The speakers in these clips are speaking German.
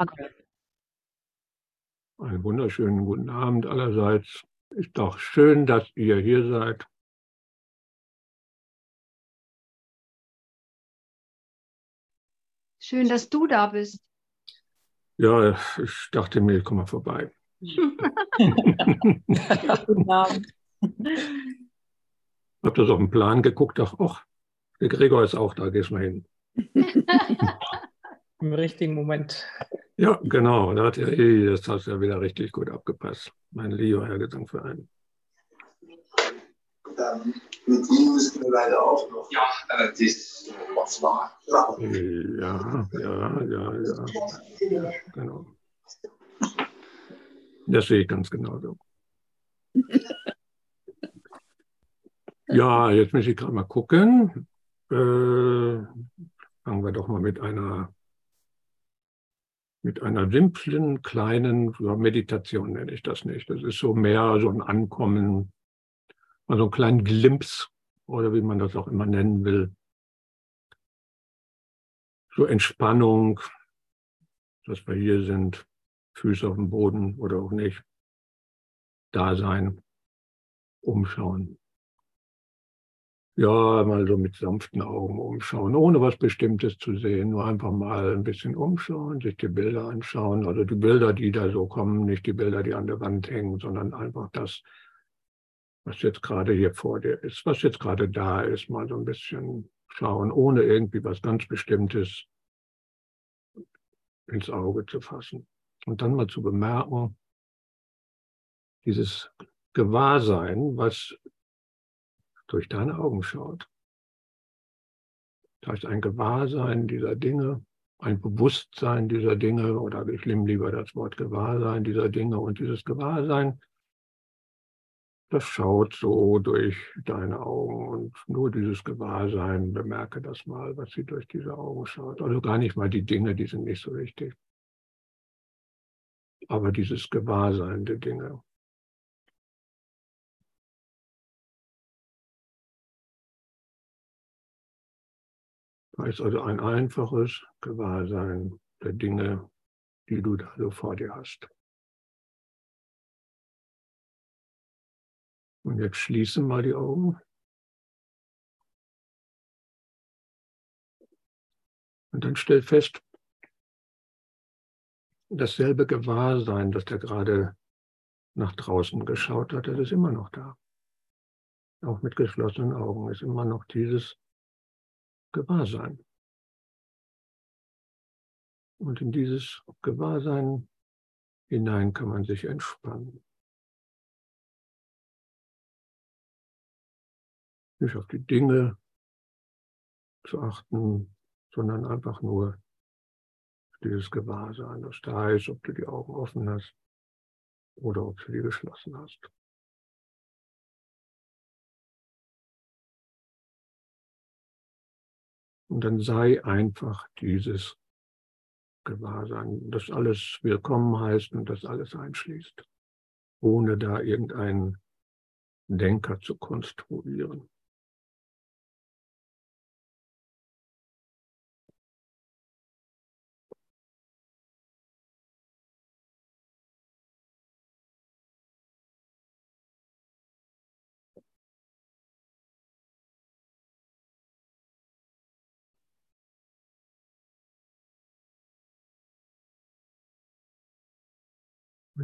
Okay. Einen wunderschönen guten Abend allerseits. Ist doch schön, dass ihr hier seid. Schön, dass du da bist. Ja, ich dachte mir, ich komme mal vorbei. Guten Abend. Hab das auf den Plan geguckt, dachte, ach, der Gregor ist auch da, gehst mal hin. Im richtigen Moment. Ja, genau. Da hat er, eh, das hast du ja wieder richtig gut abgepasst. Mein Leo, Herr Gesangverein. Dann mit ihm müssen wir leider auch noch. Ja, äh, das ist was war. Ja. Ja, ja, ja, ja. Genau. Das sehe ich ganz genauso. Ja, jetzt muss ich gerade mal gucken. Äh, fangen wir doch mal mit einer mit einer simplen, kleinen Meditation nenne ich das nicht. Das ist so mehr so ein Ankommen, also einen kleinen Glimps oder wie man das auch immer nennen will. So Entspannung, dass wir hier sind, Füße auf dem Boden oder auch nicht. Da sein, umschauen ja, mal so mit sanften Augen umschauen, ohne was Bestimmtes zu sehen, nur einfach mal ein bisschen umschauen, sich die Bilder anschauen, also die Bilder, die da so kommen, nicht die Bilder, die an der Wand hängen, sondern einfach das, was jetzt gerade hier vor dir ist, was jetzt gerade da ist, mal so ein bisschen schauen, ohne irgendwie was ganz Bestimmtes ins Auge zu fassen. Und dann mal zu bemerken, dieses Gewahrsein, was durch deine Augen schaut. Das heißt, ein Gewahrsein dieser Dinge, ein Bewusstsein dieser Dinge, oder ich nehme lieber das Wort Gewahrsein dieser Dinge und dieses Gewahrsein, das schaut so durch deine Augen und nur dieses Gewahrsein, bemerke das mal, was sie durch diese Augen schaut. Also gar nicht mal die Dinge, die sind nicht so wichtig. Aber dieses Gewahrsein der Dinge. Da ist also ein einfaches Gewahrsein der Dinge, die du da so vor dir hast. Und jetzt schließe mal die Augen. Und dann stell fest, dasselbe Gewahrsein, das der gerade nach draußen geschaut hat, das ist immer noch da. Auch mit geschlossenen Augen ist immer noch dieses Gewahrsein. Und in dieses Gewahrsein hinein kann man sich entspannen. Nicht auf die Dinge zu achten, sondern einfach nur dieses Gewahrsein, das da ist, ob du die Augen offen hast oder ob du die geschlossen hast. Und dann sei einfach dieses Gewahrsein, das alles willkommen heißt und das alles einschließt, ohne da irgendeinen Denker zu konstruieren.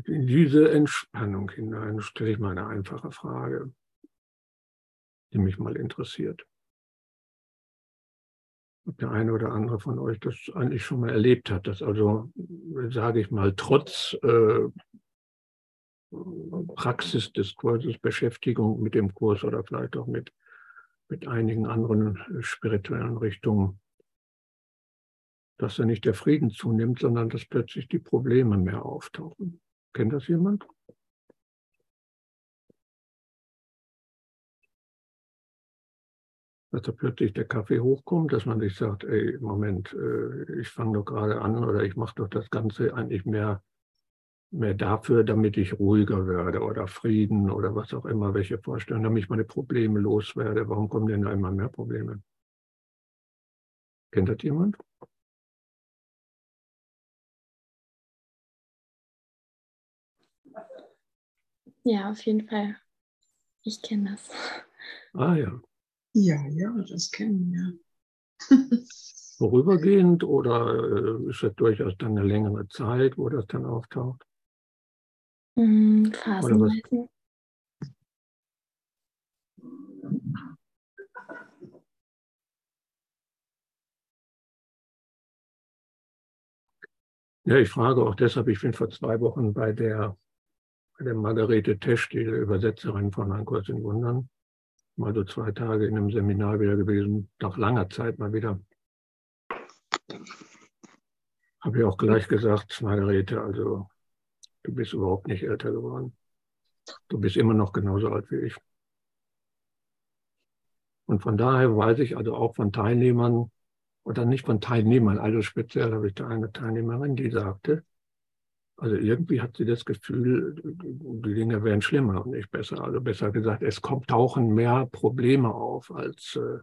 In diese Entspannung hinein stelle ich mal eine einfache Frage, die mich mal interessiert. Ob der eine oder andere von euch das eigentlich schon mal erlebt hat, dass also, sage ich mal, trotz äh, Praxis des Kurses, Beschäftigung mit dem Kurs oder vielleicht auch mit, mit einigen anderen spirituellen Richtungen, dass da nicht der Frieden zunimmt, sondern dass plötzlich die Probleme mehr auftauchen. Kennt das jemand? Dass da plötzlich der Kaffee hochkommt, dass man sich sagt, ey, Moment, äh, ich fange doch gerade an oder ich mache doch das Ganze eigentlich mehr, mehr dafür, damit ich ruhiger werde oder Frieden oder was auch immer, welche Vorstellungen, damit ich meine Probleme loswerde. Warum kommen denn da immer mehr Probleme? Kennt das jemand? Ja, auf jeden Fall. Ich kenne das. Ah ja. Ja, ja, das kennen wir. Vorübergehend oder äh, ist das durchaus dann eine längere Zeit, wo das dann auftaucht? Was? phasenweise. Ja, ich frage auch deshalb, ich bin vor zwei Wochen bei der, Margarete Tesch, die Übersetzerin von Ein Kurs in Wundern, mal so zwei Tage in einem Seminar wieder gewesen, nach langer Zeit mal wieder. Habe ich auch gleich gesagt, Margarete, also du bist überhaupt nicht älter geworden. Du bist immer noch genauso alt wie ich. Und von daher weiß ich also auch von Teilnehmern, oder nicht von Teilnehmern, also speziell habe ich da eine Teilnehmerin, die sagte, also irgendwie hat sie das Gefühl, die Dinge werden schlimmer und nicht besser. Also besser gesagt, es kommt, tauchen mehr Probleme auf als äh,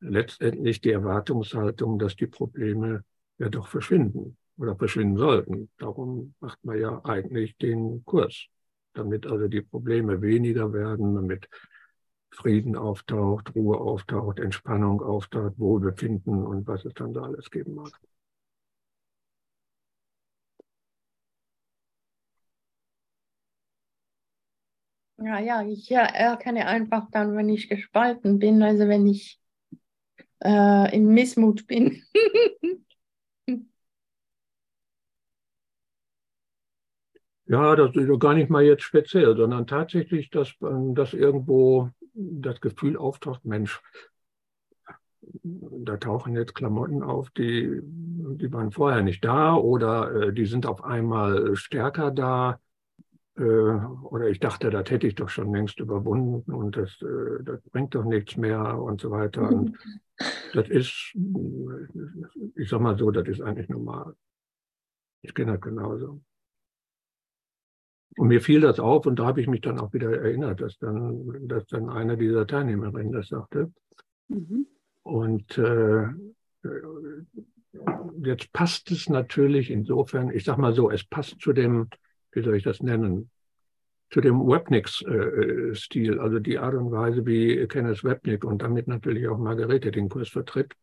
letztendlich die Erwartungshaltung, dass die Probleme ja doch verschwinden oder verschwinden sollten. Darum macht man ja eigentlich den Kurs, damit also die Probleme weniger werden, damit Frieden auftaucht, Ruhe auftaucht, Entspannung auftaucht, Wohlbefinden und was es dann da alles geben mag. Ja, ja, ich erkenne einfach dann, wenn ich gespalten bin, also wenn ich äh, im Missmut bin. ja, das ist gar nicht mal jetzt speziell, sondern tatsächlich, dass, dass irgendwo das Gefühl auftaucht, Mensch, da tauchen jetzt Klamotten auf, die, die waren vorher nicht da oder äh, die sind auf einmal stärker da. Äh, oder ich dachte, das hätte ich doch schon längst überwunden und das, äh, das bringt doch nichts mehr und so weiter. Und das ist, ich sag mal so, das ist eigentlich normal. Ich kenne das genauso. Und mir fiel das auf und da habe ich mich dann auch wieder erinnert, dass dann, dass dann einer dieser Teilnehmerinnen das sagte. Mhm. Und äh, jetzt passt es natürlich insofern, ich sage mal so, es passt zu dem, wie soll ich das nennen, zu dem Webnick-Stil, also die Art und Weise, wie Kenneth Webnick und damit natürlich auch Margarete den Kurs vertritt.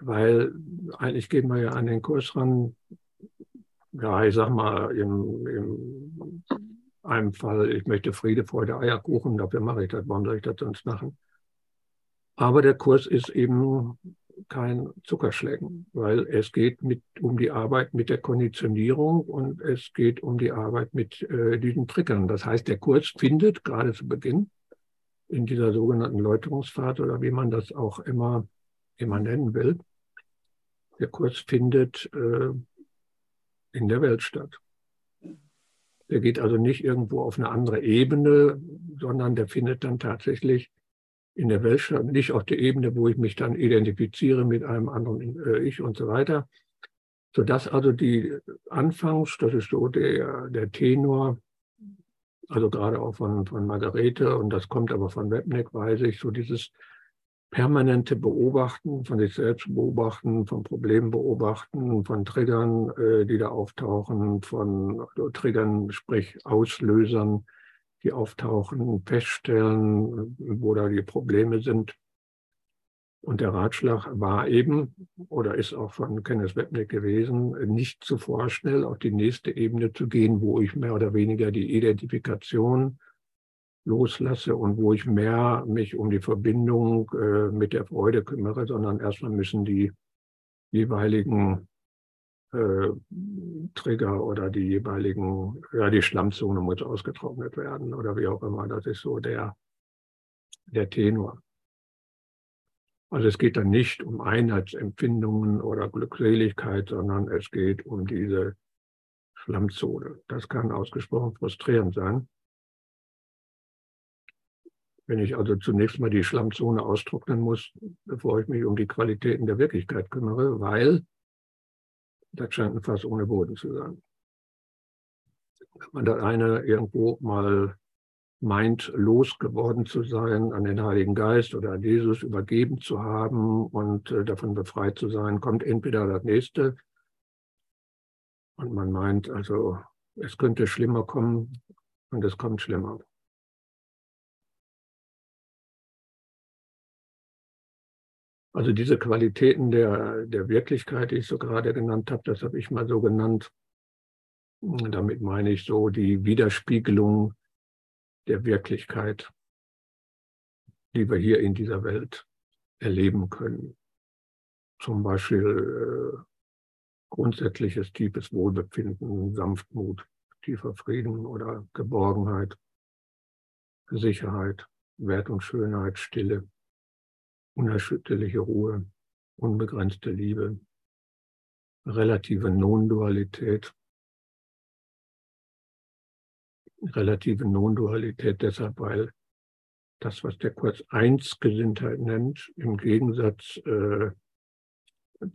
Weil eigentlich gehen wir ja an den Kurs ran, ja, ich sag mal, in, in einem Fall, ich möchte Friede, Freude, Eierkuchen, dafür mache ich das, warum soll ich das sonst machen? Aber der Kurs ist eben kein Zuckerschlecken, weil es geht mit, um die Arbeit mit der Konditionierung und es geht um die Arbeit mit äh, diesen Triggern. Das heißt, der Kurs findet gerade zu Beginn in dieser sogenannten Läuterungsphase oder wie man das auch immer, immer nennen will, der Kurs findet äh, in der Welt statt. Der geht also nicht irgendwo auf eine andere Ebene, sondern der findet dann tatsächlich in der Welt nicht auf der Ebene, wo ich mich dann identifiziere mit einem anderen äh, Ich und so weiter. Sodass also die Anfangs, das ist so der, der Tenor, also gerade auch von, von Margarete, und das kommt aber von Webneck, weiß ich, so dieses permanente Beobachten, von sich selbst beobachten, von Problemen beobachten, von Triggern, äh, die da auftauchen, von also Triggern, sprich Auslösern, die auftauchen, feststellen, wo da die Probleme sind. Und der Ratschlag war eben oder ist auch von Kenneth Webnick gewesen, nicht zu vorschnell auf die nächste Ebene zu gehen, wo ich mehr oder weniger die Identifikation loslasse und wo ich mehr mich um die Verbindung äh, mit der Freude kümmere, sondern erstmal müssen die jeweiligen äh, Trigger oder die jeweiligen, ja, die Schlammzone muss ausgetrocknet werden oder wie auch immer. Das ist so der, der Tenor. Also es geht dann nicht um Einheitsempfindungen oder Glückseligkeit, sondern es geht um diese Schlammzone. Das kann ausgesprochen frustrierend sein. Wenn ich also zunächst mal die Schlammzone austrocknen muss, bevor ich mich um die Qualitäten der Wirklichkeit kümmere, weil das scheint ein Fass ohne Boden zu sein. Wenn man das eine irgendwo mal meint, losgeworden zu sein, an den Heiligen Geist oder an Jesus übergeben zu haben und äh, davon befreit zu sein, kommt entweder das nächste und man meint, also es könnte schlimmer kommen, und es kommt schlimmer. Also diese Qualitäten der, der Wirklichkeit, die ich so gerade genannt habe, das habe ich mal so genannt. Damit meine ich so die Widerspiegelung der Wirklichkeit, die wir hier in dieser Welt erleben können. Zum Beispiel äh, grundsätzliches tiefes Wohlbefinden, Sanftmut, tiefer Frieden oder Geborgenheit, Sicherheit, Wert und Schönheit, Stille, unerschütterliche Ruhe, unbegrenzte Liebe, relative Non-Dualität. Relative Non-Dualität deshalb, weil das, was der Kurz Einsgesinntheit nennt, im Gegensatz äh,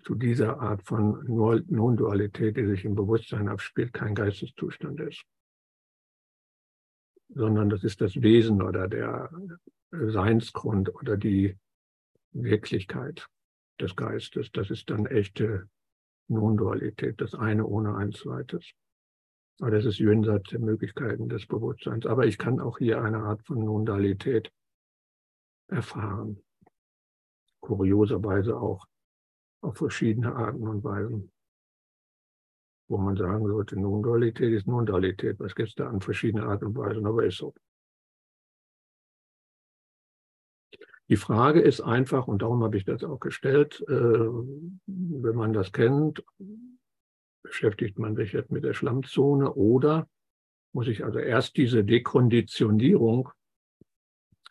zu dieser Art von Non-Dualität, die sich im Bewusstsein abspielt, kein Geisteszustand ist, sondern das ist das Wesen oder der Seinsgrund oder die Wirklichkeit des Geistes. Das ist dann echte Non-Dualität, das eine ohne ein zweites. Aber das ist jenseits der Möglichkeiten des Bewusstseins. Aber ich kann auch hier eine Art von Non-Dualität erfahren. Kurioserweise auch auf verschiedene Arten und Weisen. Wo man sagen sollte, Non-Dualität ist Non-Dualität. Was gibt es da an verschiedene Arten und Weisen? Aber ist so. Die Frage ist einfach, und darum habe ich das auch gestellt, äh, wenn man das kennt, beschäftigt man sich jetzt mit der Schlammzone oder muss ich also erst diese Dekonditionierung,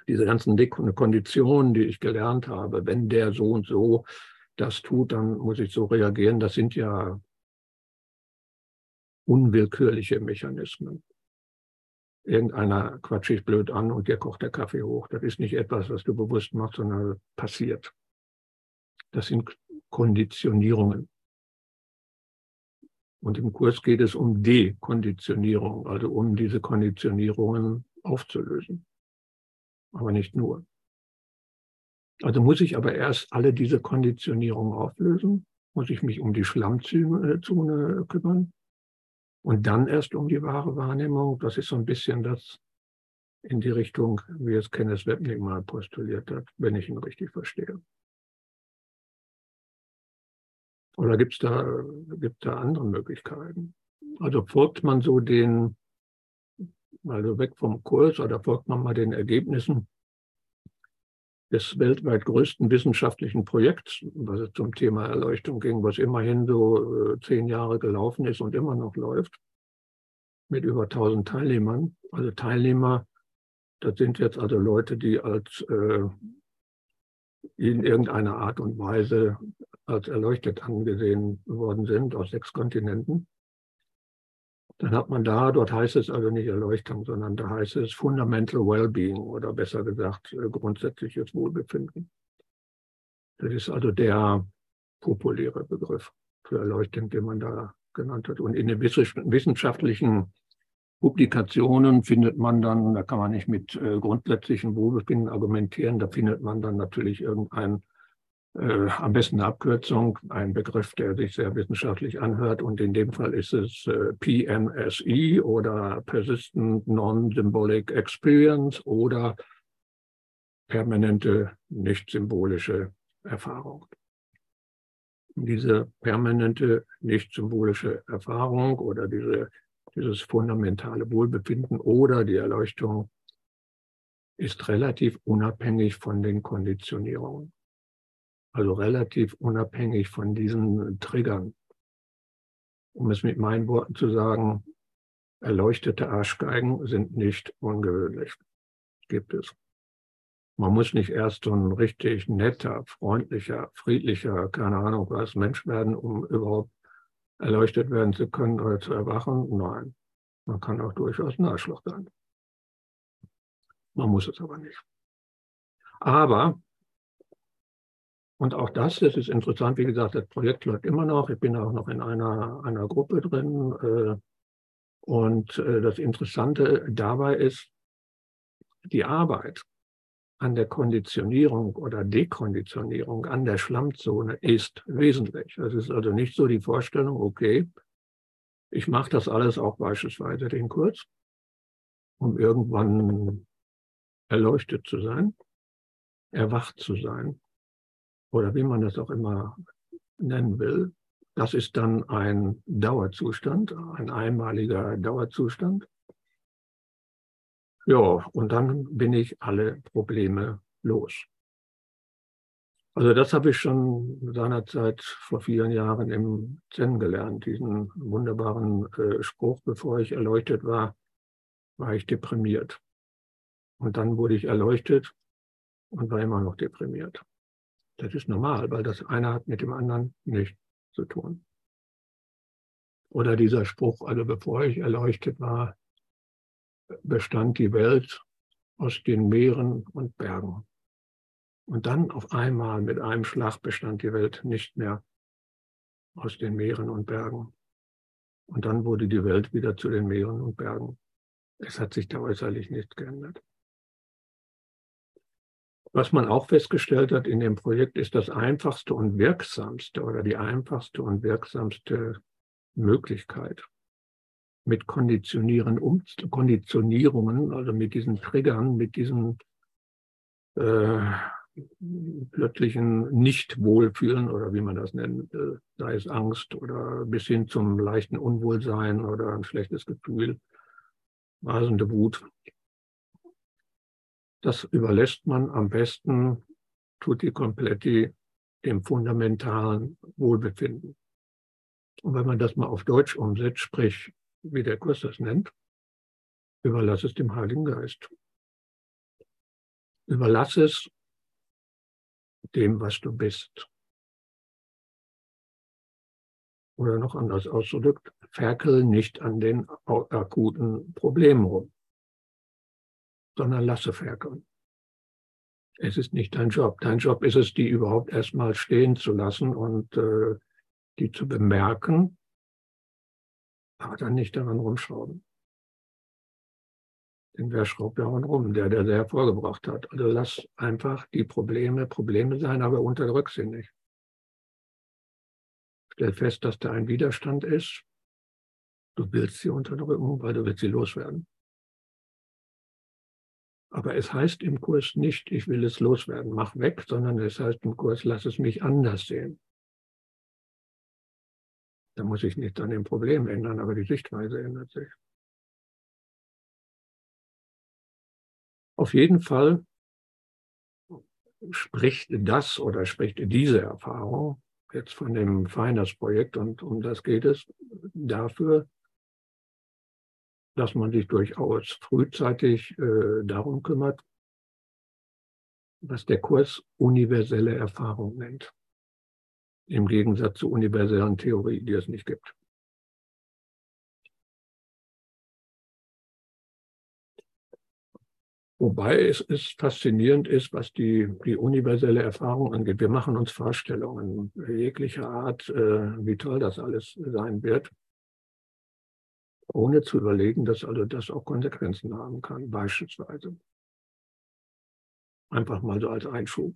diese ganzen Konditionen, die ich gelernt habe, wenn der so und so das tut, dann muss ich so reagieren. Das sind ja unwillkürliche Mechanismen. Irgendeiner quatscht dich blöd an und dir kocht der Kaffee hoch. Das ist nicht etwas, was du bewusst machst, sondern passiert. Das sind Konditionierungen. Und im Kurs geht es um Dekonditionierung, also um diese Konditionierungen aufzulösen. Aber nicht nur. Also muss ich aber erst alle diese Konditionierungen auflösen, muss ich mich um die Schlammzone kümmern und dann erst um die wahre Wahrnehmung. Das ist so ein bisschen das in die Richtung, wie es Kenneth Webnick mal postuliert hat, wenn ich ihn richtig verstehe. Oder gibt es da, gibt's da andere Möglichkeiten? Also folgt man so den, also weg vom Kurs oder folgt man mal den Ergebnissen des weltweit größten wissenschaftlichen Projekts, was es zum Thema Erleuchtung ging, was immerhin so äh, zehn Jahre gelaufen ist und immer noch läuft, mit über 1000 Teilnehmern. Also Teilnehmer, das sind jetzt also Leute, die als äh, in irgendeiner Art und Weise als erleuchtet angesehen worden sind aus sechs Kontinenten. Dann hat man da, dort heißt es also nicht Erleuchtung, sondern da heißt es Fundamental Wellbeing oder besser gesagt äh, grundsätzliches Wohlbefinden. Das ist also der populäre Begriff für Erleuchtung, den man da genannt hat. Und in den wissenschaftlichen Publikationen findet man dann, da kann man nicht mit äh, grundsätzlichen Wohlbefinden argumentieren, da findet man dann natürlich irgendein äh, am besten eine Abkürzung, ein Begriff, der sich sehr wissenschaftlich anhört. Und in dem Fall ist es äh, PNSE oder Persistent Non-Symbolic Experience oder permanente nicht-symbolische Erfahrung. Diese permanente nicht-symbolische Erfahrung oder diese, dieses fundamentale Wohlbefinden oder die Erleuchtung ist relativ unabhängig von den Konditionierungen also relativ unabhängig von diesen Triggern. Um es mit meinen Worten zu sagen, erleuchtete Arschgeigen sind nicht ungewöhnlich. Gibt es. Man muss nicht erst so ein richtig netter, freundlicher, friedlicher, keine Ahnung was, Mensch werden, um überhaupt erleuchtet werden zu können oder zu erwachen. Nein, man kann auch durchaus ein Arschloch sein. Man muss es aber nicht. Aber und auch das, das ist interessant, wie gesagt, das Projekt läuft immer noch. Ich bin auch noch in einer, einer Gruppe drin. Äh, und äh, das Interessante dabei ist, die Arbeit an der Konditionierung oder Dekonditionierung an der Schlammzone ist wesentlich. Es ist also nicht so die Vorstellung, okay, ich mache das alles auch beispielsweise den Kurs um irgendwann erleuchtet zu sein, erwacht zu sein oder wie man das auch immer nennen will. Das ist dann ein Dauerzustand, ein einmaliger Dauerzustand. Ja, und dann bin ich alle Probleme los. Also das habe ich schon seinerzeit vor vielen Jahren im Zen gelernt, diesen wunderbaren äh, Spruch, bevor ich erleuchtet war, war ich deprimiert. Und dann wurde ich erleuchtet und war immer noch deprimiert. Das ist normal, weil das eine hat mit dem anderen nichts zu tun. Oder dieser Spruch, also bevor ich erleuchtet war, bestand die Welt aus den Meeren und Bergen. Und dann auf einmal mit einem Schlag bestand die Welt nicht mehr aus den Meeren und Bergen. Und dann wurde die Welt wieder zu den Meeren und Bergen. Es hat sich da äußerlich nichts geändert. Was man auch festgestellt hat in dem Projekt, ist das einfachste und wirksamste oder die einfachste und wirksamste Möglichkeit, mit Konditionieren um, Konditionierungen, also mit diesen Triggern, mit diesen äh, plötzlichen Nicht-Wohlfühlen oder wie man das nennen will, sei es Angst oder bis hin zum leichten Unwohlsein oder ein schlechtes Gefühl, rasende Wut. Das überlässt man am besten tutti completi dem fundamentalen Wohlbefinden. Und wenn man das mal auf Deutsch umsetzt, sprich, wie der Kurs das nennt, überlass es dem Heiligen Geist. Überlass es dem, was du bist. Oder noch anders ausgedrückt, ferkel nicht an den akuten Problemen rum, sondern lasse ferkeln. Es ist nicht dein Job. Dein Job ist es, die überhaupt erstmal stehen zu lassen und äh, die zu bemerken, aber dann nicht daran rumschrauben. Denn wer schraubt daran rum? Der, der sie hervorgebracht hat. Also lass einfach die Probleme Probleme sein, aber unterdrück sie nicht. Stell fest, dass da ein Widerstand ist. Du willst sie unterdrücken, weil du willst sie loswerden. Aber es heißt im Kurs nicht, ich will es loswerden, mach weg, sondern es heißt im Kurs, lass es mich anders sehen. Da muss ich nicht an dem Problem ändern, aber die Sichtweise ändert sich. Auf jeden Fall spricht das oder spricht diese Erfahrung jetzt von dem Feiners-Projekt und um das geht es dafür, dass man sich durchaus frühzeitig äh, darum kümmert, was der Kurs universelle Erfahrung nennt. Im Gegensatz zur universellen Theorie, die es nicht gibt. Wobei es, es faszinierend ist, was die, die universelle Erfahrung angeht. Wir machen uns Vorstellungen jeglicher Art, äh, wie toll das alles sein wird, ohne zu überlegen, dass also das auch Konsequenzen haben kann, beispielsweise. Einfach mal so als Einschub.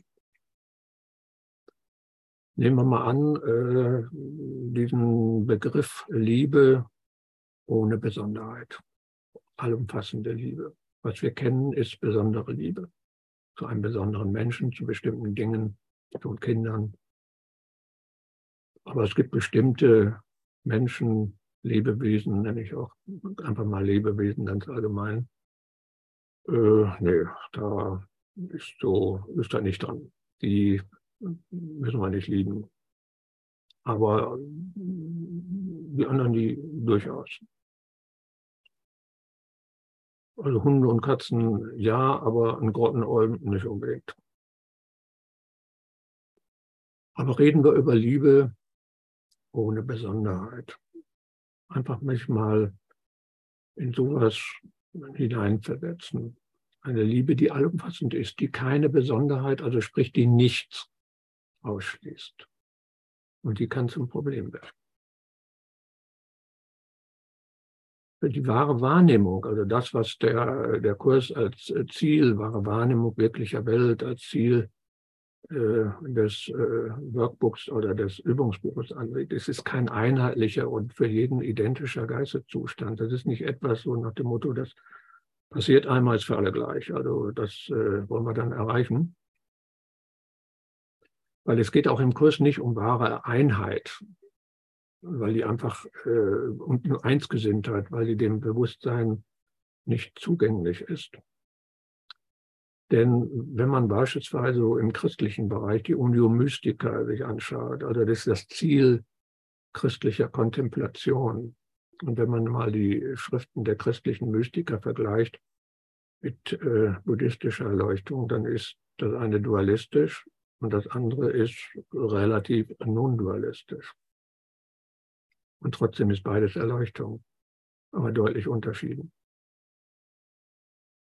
Nehmen wir mal an, äh, diesen Begriff Liebe ohne Besonderheit, allumfassende Liebe. Was wir kennen, ist besondere Liebe zu einem besonderen Menschen, zu bestimmten Dingen, zu Kindern. Aber es gibt bestimmte Menschen, Lebewesen, nenne ich auch einfach mal Lebewesen ganz allgemein. Äh, nee, da ist so, ist da nicht dran. Die müssen wir nicht lieben. Aber die anderen, die durchaus. Also Hunde und Katzen ja, aber ein Grottenolm nicht unbedingt. Aber reden wir über Liebe ohne Besonderheit. Einfach mich mal in sowas hineinversetzen. Eine Liebe, die allumfassend ist, die keine Besonderheit, also sprich, die nichts ausschließt. Und die kann zum Problem werden. die wahre Wahrnehmung, also das, was der, der Kurs als Ziel, wahre Wahrnehmung wirklicher Welt, als Ziel des äh, Workbooks oder des Übungsbuches anlegt. Es ist kein einheitlicher und für jeden identischer Geisteszustand. Das ist nicht etwas so nach dem Motto, dass Passiert einmal für alle gleich. Also das äh, wollen wir dann erreichen. Weil es geht auch im Kurs nicht um wahre Einheit, weil die einfach äh, nur Einsgesinntheit, weil die dem Bewusstsein nicht zugänglich ist. Denn wenn man beispielsweise im christlichen Bereich die Unio Mystica sich anschaut, also das ist das Ziel christlicher Kontemplation, und wenn man mal die Schriften der christlichen Mystiker vergleicht mit äh, buddhistischer Erleuchtung, dann ist das eine dualistisch und das andere ist relativ non-dualistisch. Und trotzdem ist beides Erleuchtung, aber deutlich unterschieden.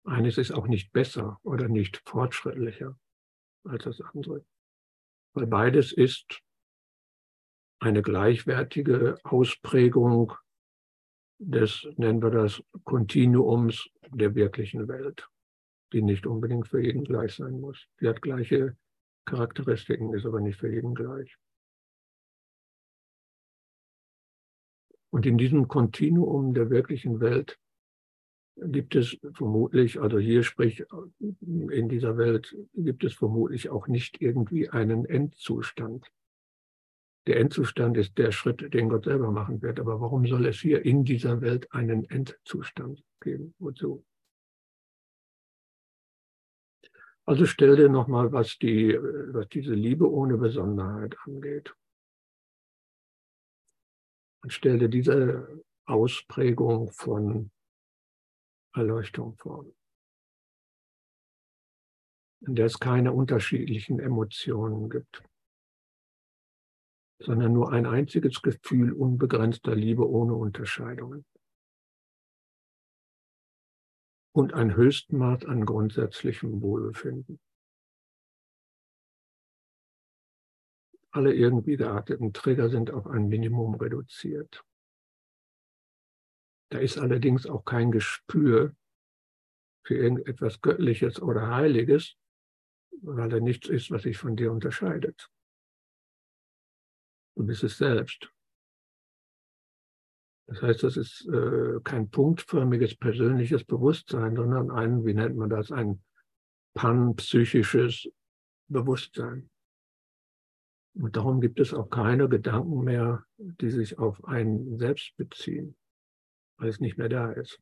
Eines ist auch nicht besser oder nicht fortschrittlicher als das andere, weil beides ist eine gleichwertige Ausprägung des, nennen wir das, Kontinuums der wirklichen Welt, die nicht unbedingt für jeden gleich sein muss. Sie hat gleiche Charakteristiken, ist aber nicht für jeden gleich. Und in diesem Kontinuum der wirklichen Welt gibt es vermutlich, also hier sprich in dieser Welt, gibt es vermutlich auch nicht irgendwie einen Endzustand. Der Endzustand ist der Schritt, den Gott selber machen wird. Aber warum soll es hier in dieser Welt einen Endzustand geben? Wozu? Also stell dir nochmal, was, die, was diese Liebe ohne Besonderheit angeht. Und stell dir diese Ausprägung von Erleuchtung vor, in der es keine unterschiedlichen Emotionen gibt sondern nur ein einziges Gefühl unbegrenzter Liebe ohne Unterscheidungen. Und ein Höchstmaß an grundsätzlichem Wohlbefinden. Alle irgendwie gearteten Trigger sind auf ein Minimum reduziert. Da ist allerdings auch kein Gespür für irgendetwas Göttliches oder Heiliges, weil da nichts ist, was sich von dir unterscheidet. Du bist es selbst. Das heißt, das ist äh, kein punktförmiges persönliches Bewusstsein, sondern ein, wie nennt man das, ein panpsychisches Bewusstsein. Und darum gibt es auch keine Gedanken mehr, die sich auf ein Selbst beziehen, weil es nicht mehr da ist.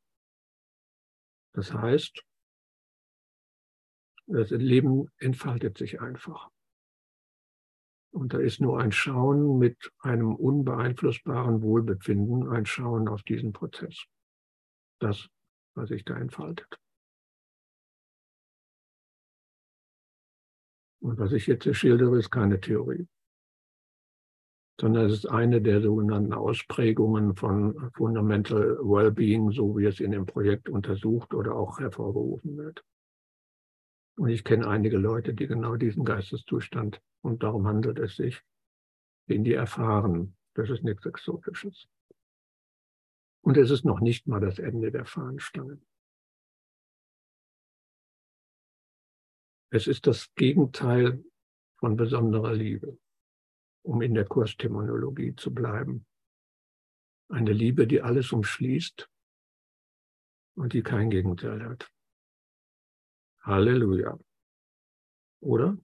Das heißt, das Leben entfaltet sich einfach. Und da ist nur ein Schauen mit einem unbeeinflussbaren Wohlbefinden, ein Schauen auf diesen Prozess. Das, was sich da entfaltet. Und was ich jetzt hier schildere, ist keine Theorie, sondern es ist eine der sogenannten Ausprägungen von Fundamental Wellbeing, so wie es in dem Projekt untersucht oder auch hervorgerufen wird. Und ich kenne einige Leute, die genau diesen Geisteszustand, und darum handelt es sich, den die erfahren. Das ist nichts Exotisches. Und es ist noch nicht mal das Ende der Fahnenstange. Es ist das Gegenteil von besonderer Liebe, um in der Kursterminologie zu bleiben. Eine Liebe, die alles umschließt und die kein Gegenteil hat. Halleluja. Oder?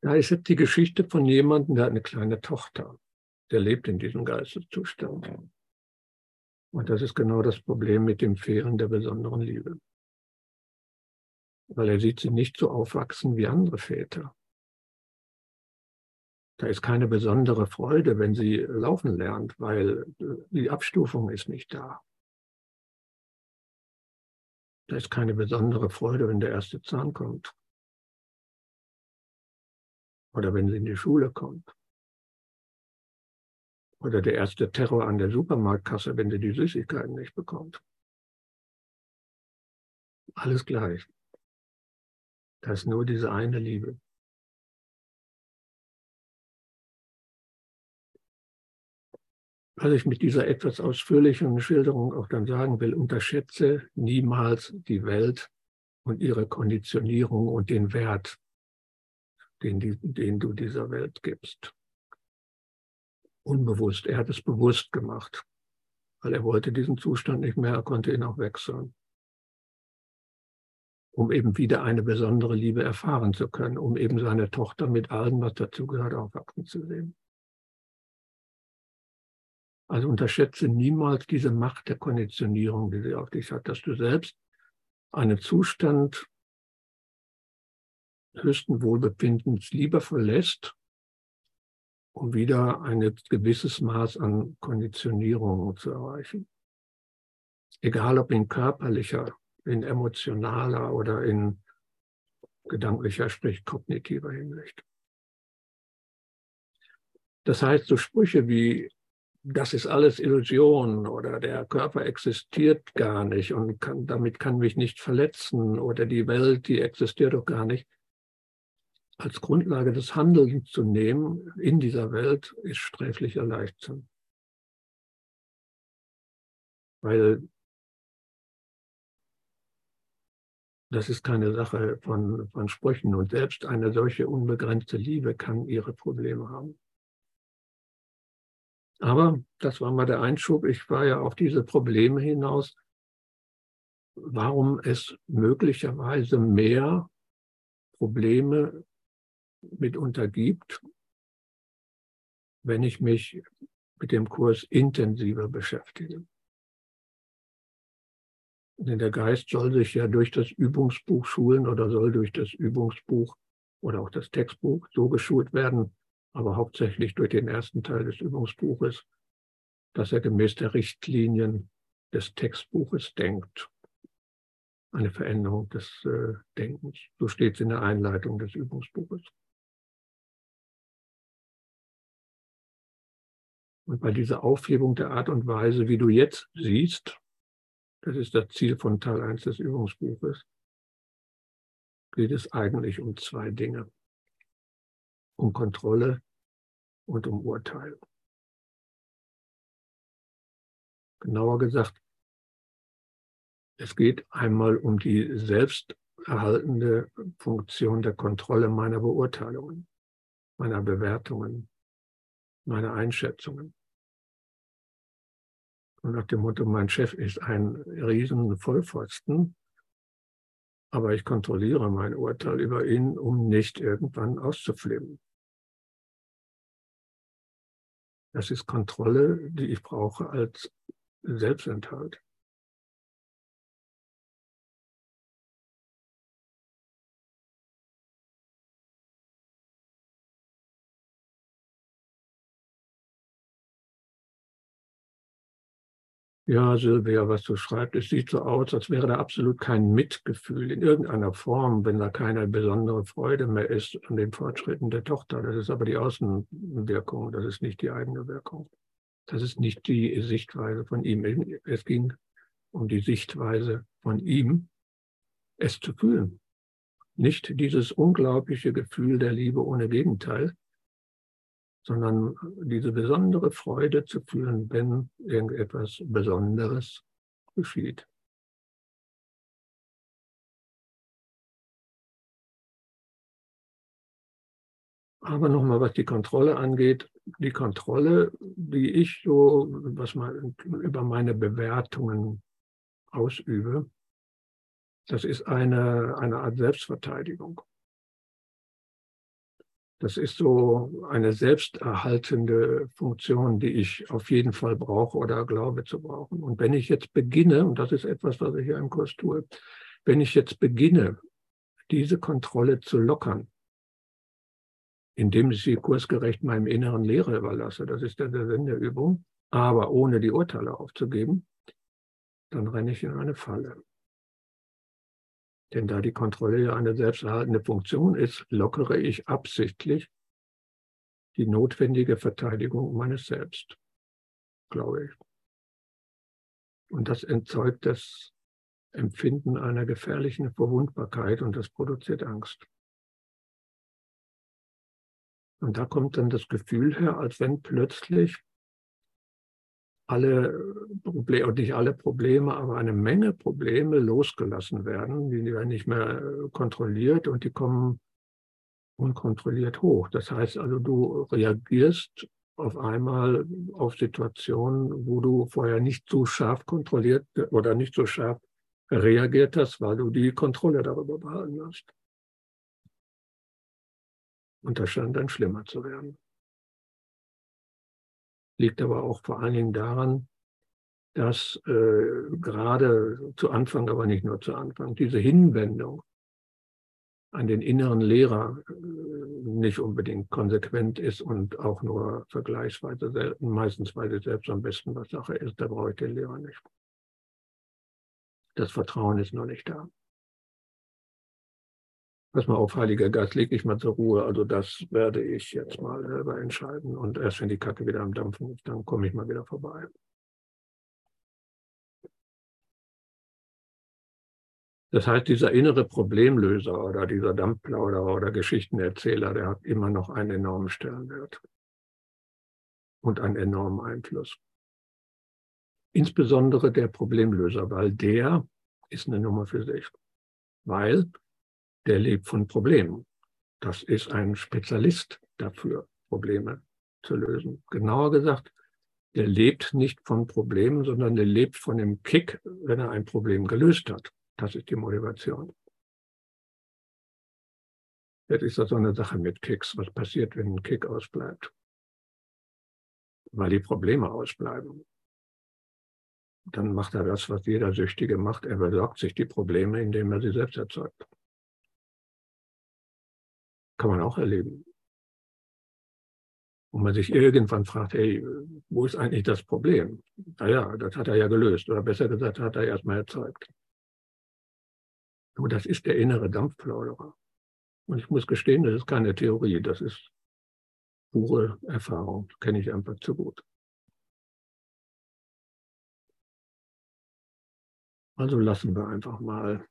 Da ist jetzt die Geschichte von jemandem, der hat eine kleine Tochter. Der lebt in diesem Geisteszustand. Und das ist genau das Problem mit dem Fehlen der besonderen Liebe. Weil er sieht sie nicht so aufwachsen wie andere Väter. Da ist keine besondere Freude, wenn sie laufen lernt, weil die Abstufung ist nicht da. Da ist keine besondere Freude, wenn der erste Zahn kommt. Oder wenn sie in die Schule kommt. Oder der erste Terror an der Supermarktkasse, wenn sie die Süßigkeiten nicht bekommt. Alles gleich. Da ist nur diese eine Liebe. was ich mit dieser etwas ausführlichen Schilderung auch dann sagen will, unterschätze niemals die Welt und ihre Konditionierung und den Wert, den, den du dieser Welt gibst. Unbewusst, er hat es bewusst gemacht. weil er wollte diesen Zustand nicht mehr, er konnte ihn auch wechseln. Um eben wieder eine besondere Liebe erfahren zu können, um eben seine Tochter mit allem, was dazugehört, aufwachsen zu sehen. Also unterschätze niemals diese Macht der Konditionierung, die sie auf dich hat, dass du selbst einen Zustand höchsten Wohlbefindens lieber verlässt, um wieder ein gewisses Maß an Konditionierung zu erreichen. Egal ob in körperlicher, in emotionaler oder in gedanklicher, sprich kognitiver Hinsicht. Das heißt, so Sprüche wie das ist alles Illusion oder der Körper existiert gar nicht und kann, damit kann mich nicht verletzen oder die Welt, die existiert doch gar nicht. Als Grundlage des Handelns zu nehmen in dieser Welt ist sträflicher Leichtsinn. Weil das ist keine Sache von, von Sprüchen und selbst eine solche unbegrenzte Liebe kann ihre Probleme haben. Aber das war mal der Einschub. Ich war ja auf diese Probleme hinaus, warum es möglicherweise mehr Probleme mitunter gibt, wenn ich mich mit dem Kurs intensiver beschäftige. Denn der Geist soll sich ja durch das Übungsbuch schulen oder soll durch das Übungsbuch oder auch das Textbuch so geschult werden, aber hauptsächlich durch den ersten Teil des Übungsbuches, dass er gemäß der Richtlinien des Textbuches denkt. Eine Veränderung des äh, Denkens. So steht es in der Einleitung des Übungsbuches. Und bei dieser Aufhebung der Art und Weise, wie du jetzt siehst, das ist das Ziel von Teil 1 des Übungsbuches, geht es eigentlich um zwei Dinge um Kontrolle und um Urteil. Genauer gesagt, es geht einmal um die selbsterhaltende Funktion der Kontrolle meiner Beurteilungen, meiner Bewertungen, meiner Einschätzungen. Und nach dem Motto, mein Chef ist ein riesen Vollpfosten, aber ich kontrolliere mein Urteil über ihn, um nicht irgendwann auszuflippen. Das ist Kontrolle, die ich brauche als Selbstenthalt. Ja, Silvia, was du schreibst, es sieht so aus, als wäre da absolut kein Mitgefühl in irgendeiner Form, wenn da keine besondere Freude mehr ist an den Fortschritten der Tochter. Das ist aber die Außenwirkung, das ist nicht die eigene Wirkung. Das ist nicht die Sichtweise von ihm. Es ging um die Sichtweise von ihm, es zu fühlen. Nicht dieses unglaubliche Gefühl der Liebe ohne Gegenteil, sondern diese besondere Freude zu fühlen, wenn irgendetwas Besonderes geschieht. Aber nochmal, was die Kontrolle angeht, die Kontrolle, die ich so, was man über meine Bewertungen ausübe, das ist eine, eine Art Selbstverteidigung. Das ist so eine selbsterhaltende Funktion, die ich auf jeden Fall brauche oder glaube zu brauchen. Und wenn ich jetzt beginne, und das ist etwas, was ich hier im Kurs tue, wenn ich jetzt beginne, diese Kontrolle zu lockern, indem ich sie kursgerecht meinem inneren Lehrer überlasse, das ist der Sinn der Übung, aber ohne die Urteile aufzugeben, dann renne ich in eine Falle. Denn da die Kontrolle ja eine selbsterhaltende Funktion ist, lockere ich absichtlich die notwendige Verteidigung meines Selbst, glaube ich. Und das entzeugt das Empfinden einer gefährlichen Verwundbarkeit und das produziert Angst. Und da kommt dann das Gefühl her, als wenn plötzlich alle Probleme, nicht alle Probleme, aber eine Menge Probleme losgelassen werden. Die werden nicht mehr äh, kontrolliert und die kommen unkontrolliert hoch. Das heißt also, du reagierst auf einmal auf Situationen, wo du vorher nicht so scharf kontrolliert oder nicht so scharf reagiert hast, weil du die Kontrolle darüber behalten hast. Und das scheint dann schlimmer zu werden. Liegt aber auch vor allen Dingen daran, dass äh, gerade zu Anfang, aber nicht nur zu Anfang, diese Hinwendung an den inneren Lehrer äh, nicht unbedingt konsequent ist und auch nur vergleichsweise selten, meistens weil sie selbst am besten was Sache ist, da brauche ich den Lehrer nicht. Das Vertrauen ist noch nicht da. Pass mal auf, Heiliger Geist, leg dich mal zur Ruhe. Also das werde ich jetzt mal selber entscheiden. Und erst wenn die Kacke wieder am Dampfen ist, dann komme ich mal wieder vorbei. Das heißt, dieser innere Problemlöser oder dieser Dampfplauderer oder Geschichtenerzähler, der hat immer noch einen enormen Stellenwert und einen enormen Einfluss. Insbesondere der Problemlöser, weil der ist eine Nummer für sich. Weil der lebt von Problemen. Das ist ein Spezialist dafür, Probleme zu lösen. Genauer gesagt, der lebt nicht von Problemen, sondern der lebt von dem Kick, wenn er ein Problem gelöst hat. Das ist die Motivation. Jetzt ist das so eine Sache mit Kicks. Was passiert, wenn ein Kick ausbleibt? Weil die Probleme ausbleiben. Dann macht er das, was jeder Süchtige macht. Er besorgt sich die Probleme, indem er sie selbst erzeugt. Kann man auch erleben. Und man sich irgendwann fragt, hey, wo ist eigentlich das Problem? Naja, das hat er ja gelöst. Oder besser gesagt, hat er erstmal erzeugt. Und das ist der innere Dampfplauderer. Und ich muss gestehen, das ist keine Theorie, das ist pure Erfahrung. Kenne ich einfach zu gut. Also lassen wir einfach mal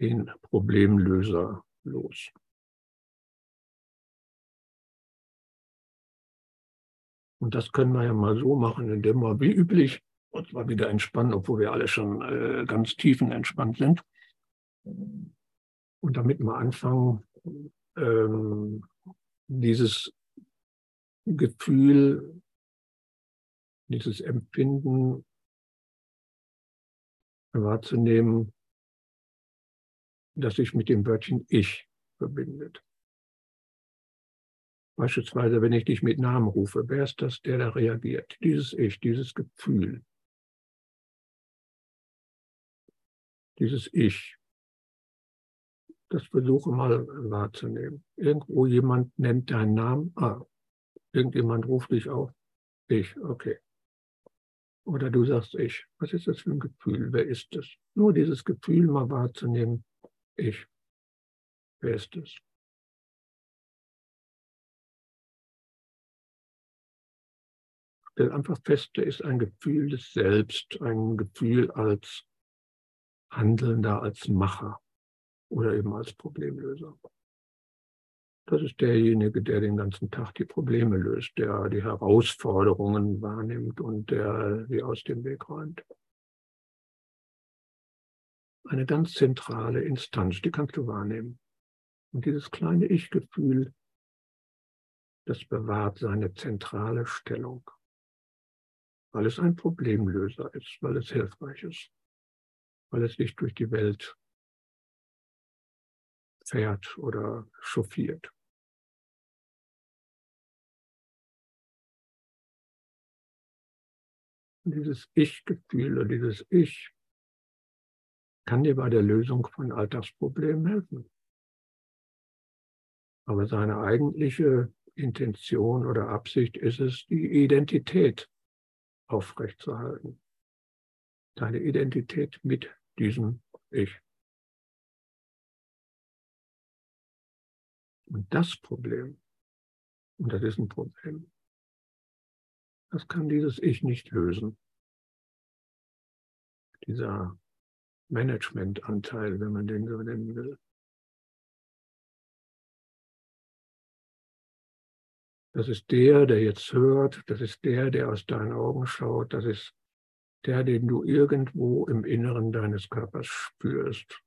den Problemlöser los. Und das können wir ja mal so machen, indem wir wie üblich uns mal wieder entspannen, obwohl wir alle schon äh, ganz tiefenentspannt sind. Und damit wir anfangen, ähm, dieses Gefühl, dieses Empfinden wahrzunehmen, das sich mit dem Wörtchen Ich verbindet. Beispielsweise, wenn ich dich mit Namen rufe, wer ist das, der da reagiert? Dieses Ich, dieses Gefühl. Dieses Ich. Das versuche mal wahrzunehmen. Irgendwo jemand nennt deinen Namen. Ah, irgendjemand ruft dich auf. Ich, okay. Oder du sagst ich. Was ist das für ein Gefühl? Wer ist es? Nur dieses Gefühl mal wahrzunehmen. Ich. Wer ist es? Stell einfach fest, da ist ein Gefühl des Selbst, ein Gefühl als Handelnder, als Macher oder eben als Problemlöser. Das ist derjenige, der den ganzen Tag die Probleme löst, der die Herausforderungen wahrnimmt und der sie aus dem Weg räumt. Eine ganz zentrale Instanz, die kannst du wahrnehmen. Und dieses kleine Ich-Gefühl, das bewahrt seine zentrale Stellung, weil es ein Problemlöser ist, weil es hilfreich ist, weil es dich durch die Welt fährt oder chauffiert. Dieses Ich-Gefühl oder dieses Ich kann dir bei der Lösung von Alltagsproblemen helfen. Aber seine eigentliche Intention oder Absicht ist es, die Identität aufrechtzuerhalten. Deine Identität mit diesem Ich. Und das Problem, und das ist ein Problem, das kann dieses Ich nicht lösen. Dieser Managementanteil, wenn man den so nennen will. Das ist der, der jetzt hört, das ist der, der aus deinen Augen schaut, das ist der, den du irgendwo im Inneren deines Körpers spürst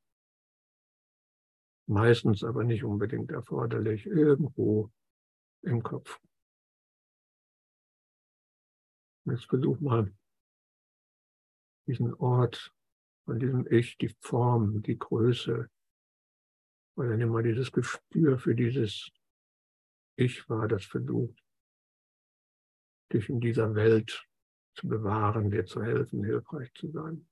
meistens aber nicht unbedingt erforderlich, irgendwo im Kopf. Jetzt versuch mal diesen Ort von diesem Ich, die Form, die Größe, oder nimm mal dieses Gespür für dieses Ich war, das versucht, dich in dieser Welt zu bewahren, dir zu helfen, hilfreich zu sein.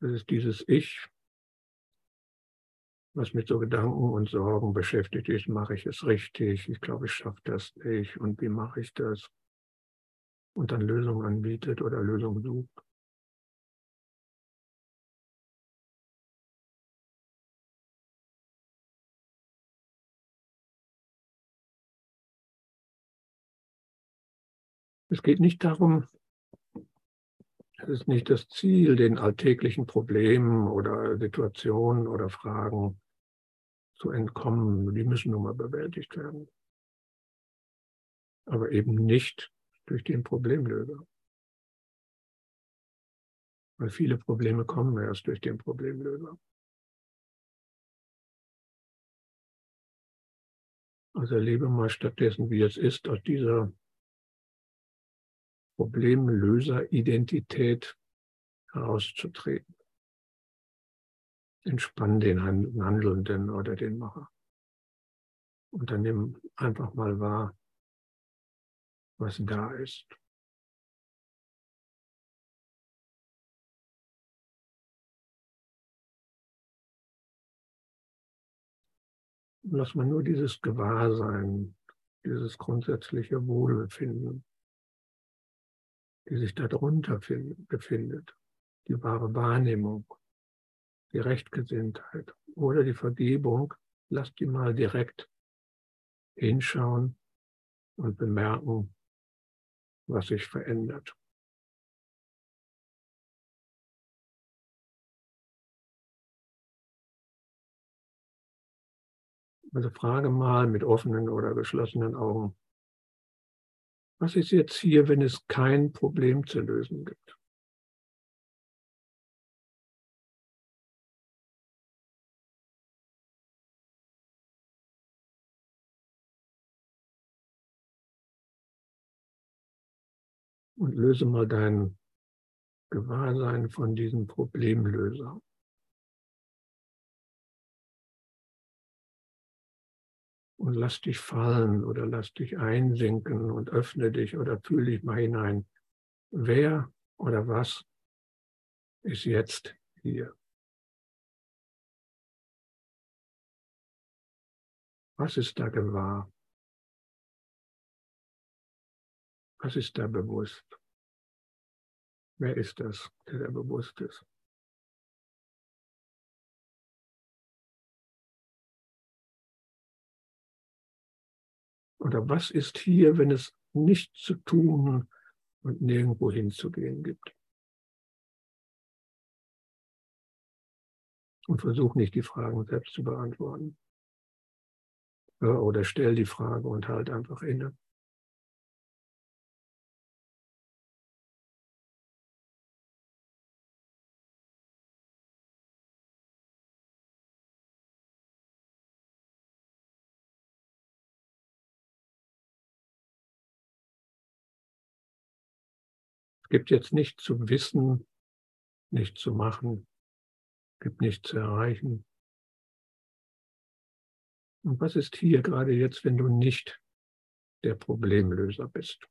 Das ist dieses Ich, was mit so Gedanken und Sorgen beschäftigt ist. Mache ich es richtig? Ich glaube, ich schaffe das nicht. Und wie mache ich das? Und dann Lösungen anbietet oder Lösungen sucht. Es geht nicht darum, es ist nicht das Ziel, den alltäglichen Problemen oder Situationen oder Fragen zu entkommen. Die müssen nun mal bewältigt werden. Aber eben nicht durch den Problemlöser. Weil viele Probleme kommen erst durch den Problemlöser. Also erlebe mal stattdessen, wie es ist, aus dieser Problemlöseridentität herauszutreten. Entspann den Handelnden oder den Macher. Und dann nimm einfach mal wahr, was da ist. Lass mal nur dieses Gewahrsein, dieses grundsätzliche Wohlbefinden die sich darunter befindet, die wahre Wahrnehmung, die Rechtgesinntheit oder die Vergebung, lasst die mal direkt hinschauen und bemerken, was sich verändert. Also frage mal mit offenen oder geschlossenen Augen, was ist jetzt hier, wenn es kein Problem zu lösen gibt? Und löse mal dein Gewahrsein von diesem Problemlöser. und lass dich fallen oder lass dich einsinken und öffne dich oder fühle dich mal hinein. Wer oder was ist jetzt hier? Was ist da gewahr? Was ist da bewusst? Wer ist das, der da bewusst ist? Oder was ist hier, wenn es nichts zu tun und nirgendwo hinzugehen gibt? Und versuch nicht, die Fragen selbst zu beantworten. Oder stell die Frage und halt einfach inne. Gibt jetzt nicht zu wissen, nicht zu machen, gibt nicht zu erreichen. Und was ist hier gerade jetzt, wenn du nicht der Problemlöser bist?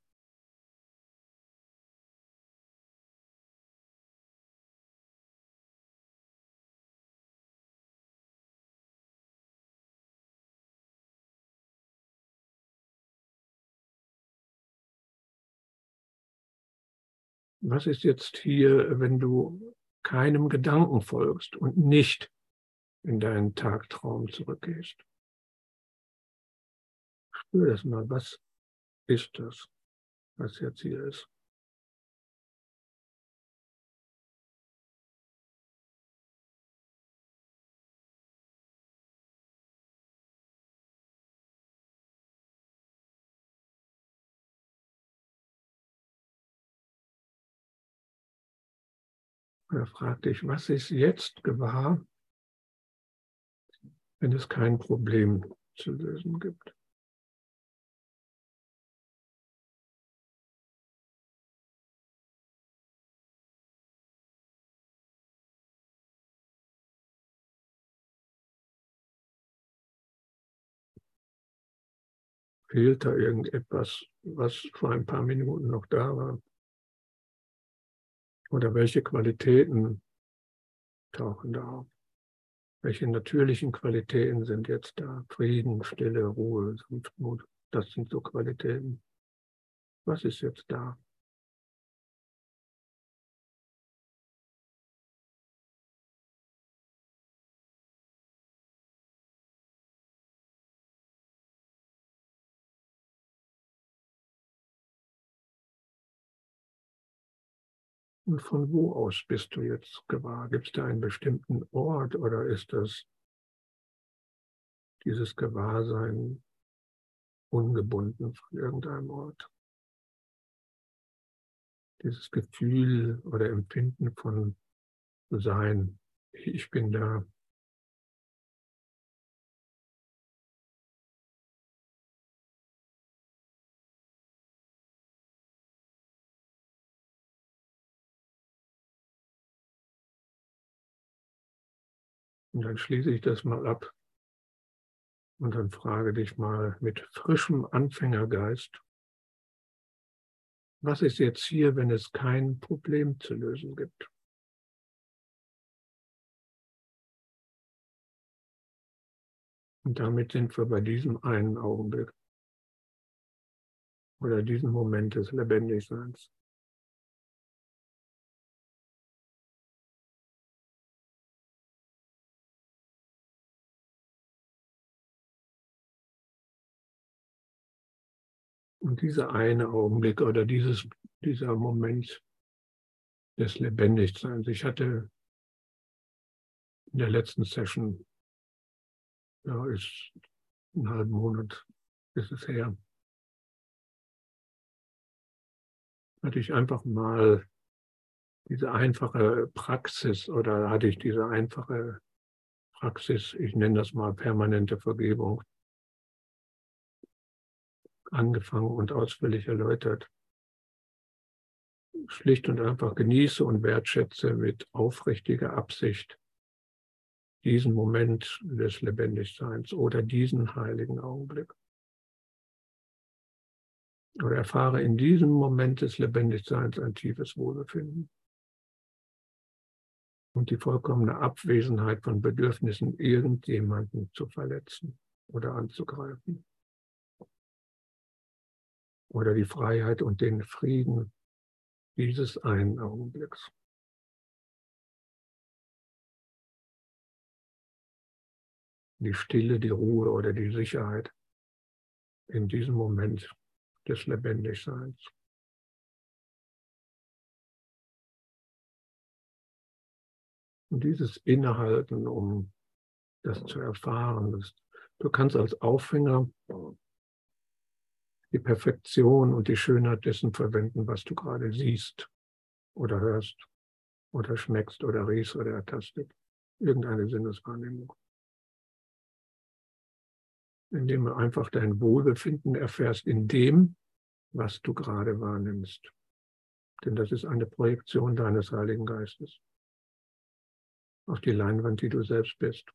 Was ist jetzt hier, wenn du keinem Gedanken folgst und nicht in deinen Tagtraum zurückgehst? Spür das mal, was ist das, was jetzt hier ist? Oder frag dich, was ist jetzt gewahr, wenn es kein Problem zu lösen gibt. Fehlt da irgendetwas, was vor ein paar Minuten noch da war? Oder welche Qualitäten tauchen da auf? Welche natürlichen Qualitäten sind jetzt da? Frieden, Stille, Ruhe, Sanftmut, das sind so Qualitäten. Was ist jetzt da? Und von wo aus bist du jetzt gewahr? Gibt es da einen bestimmten Ort oder ist das dieses Gewahrsein ungebunden von irgendeinem Ort? Dieses Gefühl oder Empfinden von Sein, ich bin da. Und dann schließe ich das mal ab und dann frage dich mal mit frischem Anfängergeist, was ist jetzt hier, wenn es kein Problem zu lösen gibt? Und damit sind wir bei diesem einen Augenblick oder diesem Moment des Lebendigseins. Und dieser eine Augenblick oder dieses, dieser Moment des Lebendigseins. Ich hatte in der letzten Session, ja, ist einen halben Monat ist es her, hatte ich einfach mal diese einfache Praxis oder hatte ich diese einfache Praxis, ich nenne das mal permanente Vergebung, angefangen und ausführlich erläutert. Schlicht und einfach genieße und wertschätze mit aufrichtiger Absicht diesen Moment des Lebendigseins oder diesen heiligen Augenblick. Oder erfahre in diesem Moment des Lebendigseins ein tiefes Wohlbefinden und die vollkommene Abwesenheit von Bedürfnissen, irgendjemanden zu verletzen oder anzugreifen oder die Freiheit und den Frieden dieses einen Augenblicks. Die Stille, die Ruhe oder die Sicherheit in diesem Moment des Lebendigseins. Und dieses Innehalten, um das zu erfahren, das, du kannst als Aufhänger die Perfektion und die Schönheit dessen verwenden, was du gerade siehst oder hörst oder schmeckst oder riechst oder ertastet. Irgendeine Sinneswahrnehmung. Indem du einfach dein Wohlbefinden erfährst in dem, was du gerade wahrnimmst. Denn das ist eine Projektion deines Heiligen Geistes auf die Leinwand, die du selbst bist.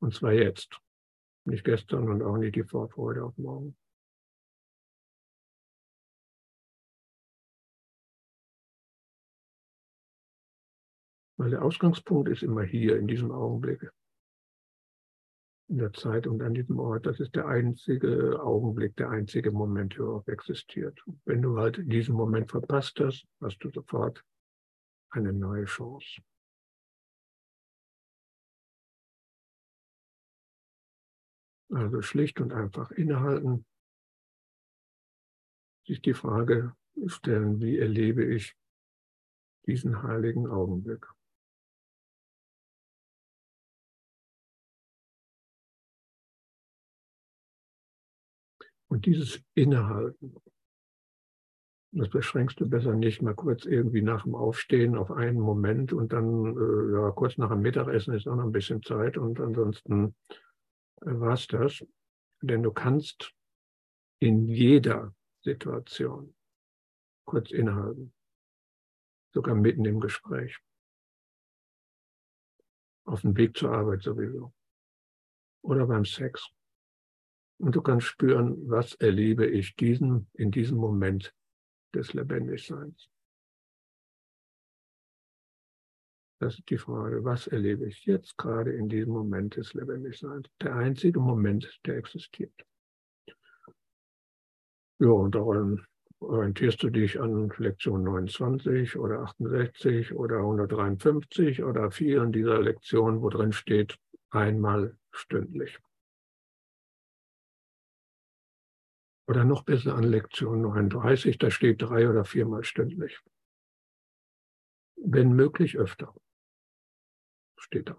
Und zwar jetzt. Nicht gestern und auch nicht die Vorfreude auf morgen. Weil der Ausgangspunkt ist immer hier, in diesem Augenblick. In der Zeit und an diesem Ort. Das ist der einzige Augenblick, der einzige Moment, der überhaupt existiert. Wenn du halt diesen Moment verpasst hast, hast du sofort eine neue Chance. Also schlicht und einfach innehalten, sich die Frage stellen, wie erlebe ich diesen heiligen Augenblick. Und dieses Innehalten Das beschränkst du besser nicht mal kurz irgendwie nach dem Aufstehen auf einen Moment und dann äh, ja, kurz nach dem Mittagessen ist auch noch ein bisschen Zeit und ansonsten war das. Denn du kannst in jeder Situation kurz innehalten, sogar mitten im Gespräch, auf dem Weg zur Arbeit sowieso oder beim Sex. Und du kannst spüren, was erlebe ich diesen, in diesem Moment des Lebendigseins. Das ist die Frage, was erlebe ich jetzt gerade in diesem Moment des Lebendigseins? Der einzige Moment, der existiert. Ja, und daran orientierst du dich an Lektion 29 oder 68 oder 153 oder vielen dieser Lektionen, wo drin steht, einmal stündlich. Oder noch besser an Lektion 39, da steht drei oder viermal stündlich. Wenn möglich öfter. Steht da.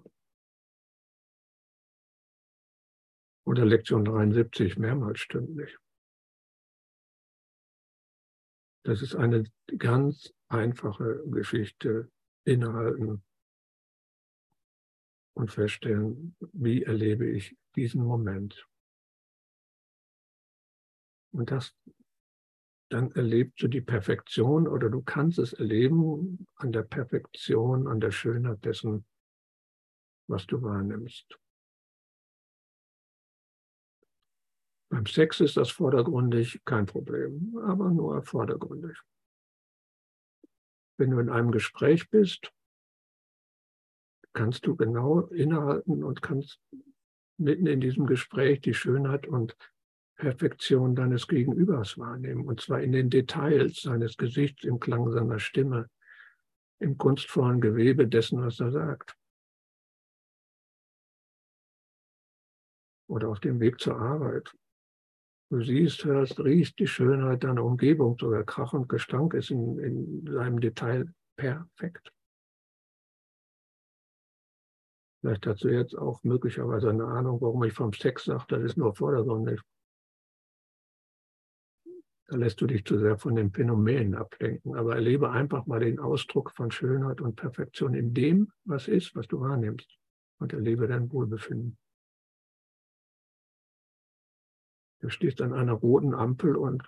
Oder Lektion 73 mehrmals stündlich. Das ist eine ganz einfache Geschichte. Innehalten und feststellen, wie erlebe ich diesen Moment. Und das, dann erlebst du die Perfektion oder du kannst es erleben an der Perfektion, an der Schönheit dessen, was du wahrnimmst. Beim Sex ist das vordergründig kein Problem, aber nur vordergründig. Wenn du in einem Gespräch bist, kannst du genau innehalten und kannst mitten in diesem Gespräch die Schönheit und Perfektion deines Gegenübers wahrnehmen, und zwar in den Details seines Gesichts, im Klang seiner Stimme, im kunstvollen Gewebe dessen, was er sagt. Oder auf dem Weg zur Arbeit. Du siehst, hörst, riechst die Schönheit deiner Umgebung, sogar Krach und Gestank ist in, in seinem Detail perfekt. Vielleicht hast du jetzt auch möglicherweise eine Ahnung, warum ich vom Sex sage, das ist nur vordergründig. Da lässt du dich zu sehr von den Phänomenen ablenken. Aber erlebe einfach mal den Ausdruck von Schönheit und Perfektion in dem, was ist, was du wahrnimmst. Und erlebe dein Wohlbefinden. Du stehst an einer roten Ampel und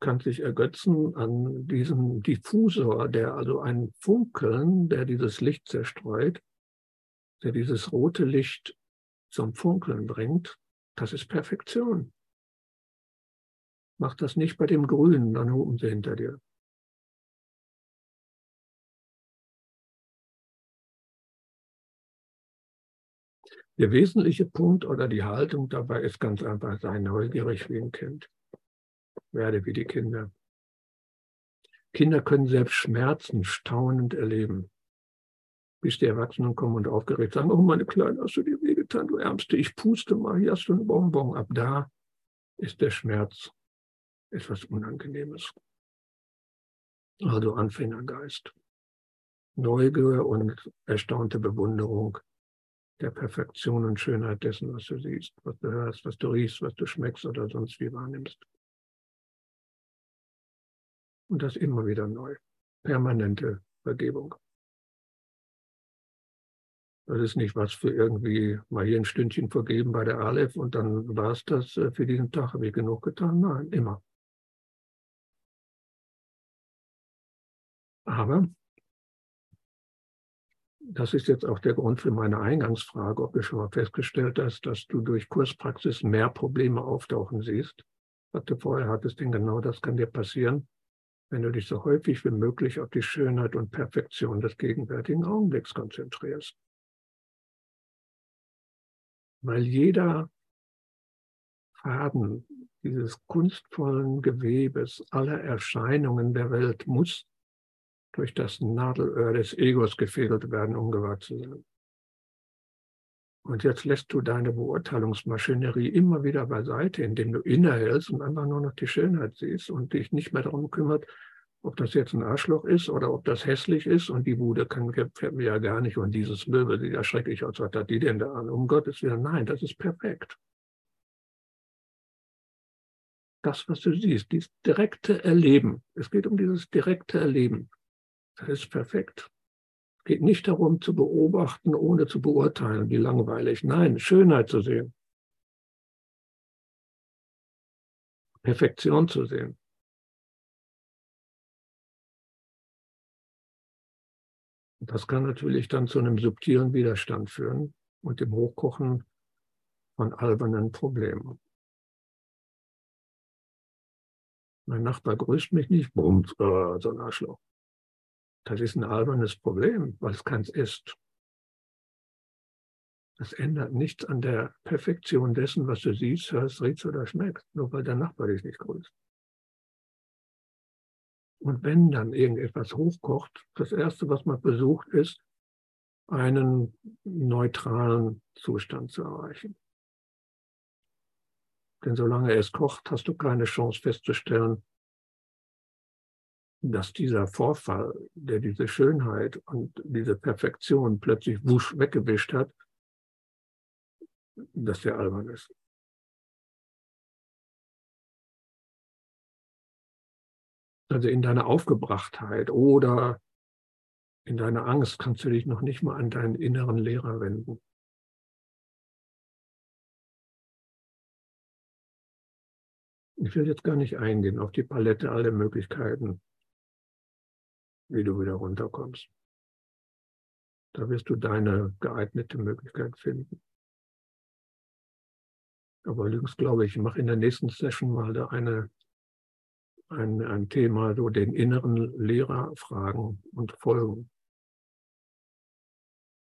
kannst dich ergötzen an diesem Diffusor, der also ein Funkeln, der dieses Licht zerstreut, der dieses rote Licht zum Funkeln bringt. Das ist Perfektion. Mach das nicht bei dem Grünen, dann hupen sie hinter dir. Der wesentliche Punkt oder die Haltung dabei ist ganz einfach, sei neugierig wie ein Kind. Werde wie die Kinder. Kinder können selbst Schmerzen staunend erleben. Bis die Erwachsenen kommen und aufgeregt sagen, oh meine Kleine, hast du dir wehgetan, du Ärmste, ich puste mal, hier hast du eine Bonbon. Ab da ist der Schmerz etwas Unangenehmes. Also Anfängergeist. Neugier und erstaunte Bewunderung der Perfektion und Schönheit dessen, was du siehst, was du hörst, was du riechst, was du schmeckst oder sonst wie wahrnimmst. Und das immer wieder neu. Permanente Vergebung. Das ist nicht was für irgendwie mal hier ein Stündchen vergeben bei der Aleph und dann war es das äh, für diesen Tag, habe ich genug getan. Nein, immer. Aber das ist jetzt auch der Grund für meine Eingangsfrage, ob du schon mal festgestellt hast, dass du durch Kurspraxis mehr Probleme auftauchen siehst, was du vorher hattest, denn genau das kann dir passieren, wenn du dich so häufig wie möglich auf die Schönheit und Perfektion des gegenwärtigen Augenblicks konzentrierst. Weil jeder Faden dieses kunstvollen Gewebes aller Erscheinungen der Welt muss durch das Nadelöhr des Egos gefädelt werden, um gewahrt zu sein. Und jetzt lässt du deine Beurteilungsmaschinerie immer wieder beiseite, indem du innehältst und einfach nur noch die Schönheit siehst und dich nicht mehr darum kümmert, ob das jetzt ein Arschloch ist oder ob das hässlich ist und die Bude kann, gefällt mir ja gar nicht und dieses Möbel sieht ja schrecklich aus, was hat die denn da an? Um Gottes Willen, nein, das ist perfekt. das, was du siehst, dieses direkte Erleben. Es geht um dieses direkte Erleben. Das ist perfekt. Es geht nicht darum zu beobachten, ohne zu beurteilen, wie langweilig. Nein, Schönheit zu sehen. Perfektion zu sehen. Das kann natürlich dann zu einem subtilen Widerstand führen und dem Hochkochen von albernen Problemen. Mein Nachbar grüßt mich nicht, bums, äh, so ein Arschloch. Das ist ein albernes Problem, weil es keins ist. Das ändert nichts an der Perfektion dessen, was du siehst, hörst, riechst oder schmeckst, nur weil der Nachbar dich nicht grüßt. Und wenn dann irgendetwas hochkocht, das Erste, was man versucht, ist, einen neutralen Zustand zu erreichen. Denn solange es kocht, hast du keine Chance festzustellen, dass dieser Vorfall, der diese Schönheit und diese Perfektion plötzlich wusch weggewischt hat, dass der albern ist. Also in deiner Aufgebrachtheit oder in deiner Angst kannst du dich noch nicht mal an deinen inneren Lehrer wenden. Ich will jetzt gar nicht eingehen auf die Palette aller Möglichkeiten, wie du wieder runterkommst. Da wirst du deine geeignete Möglichkeit finden. Aber übrigens glaube ich, ich mache in der nächsten Session mal da eine ein, ein Thema, so den inneren Lehrer fragen und folgen.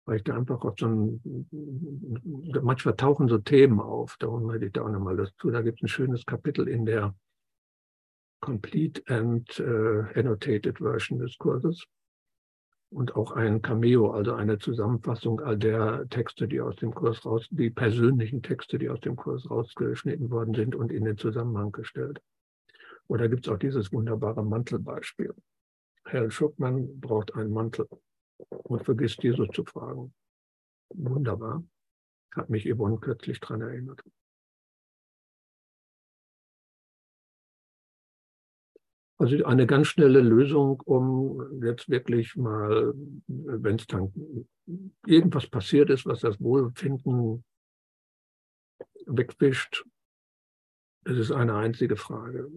Weil ich da einfach so ein, manchmal tauchen so Themen auf, darum hätte ich da auch nochmal das zu. Da gibt es ein schönes Kapitel in der Complete and uh, Annotated Version des Kurses und auch ein Cameo, also eine Zusammenfassung all der Texte, die aus dem Kurs raus, die persönlichen Texte, die aus dem Kurs rausgeschnitten worden sind und in den Zusammenhang gestellt. Oder gibt es auch dieses wunderbare Mantelbeispiel. Herr Schuckmann braucht einen Mantel und vergisst Jesus zu fragen. Wunderbar. Hat mich Yvonne kürzlich daran erinnert. Also eine ganz schnelle Lösung, um jetzt wirklich mal, wenn es dann irgendwas passiert ist, was das Wohlbefinden wegwischt, es ist eine einzige Frage.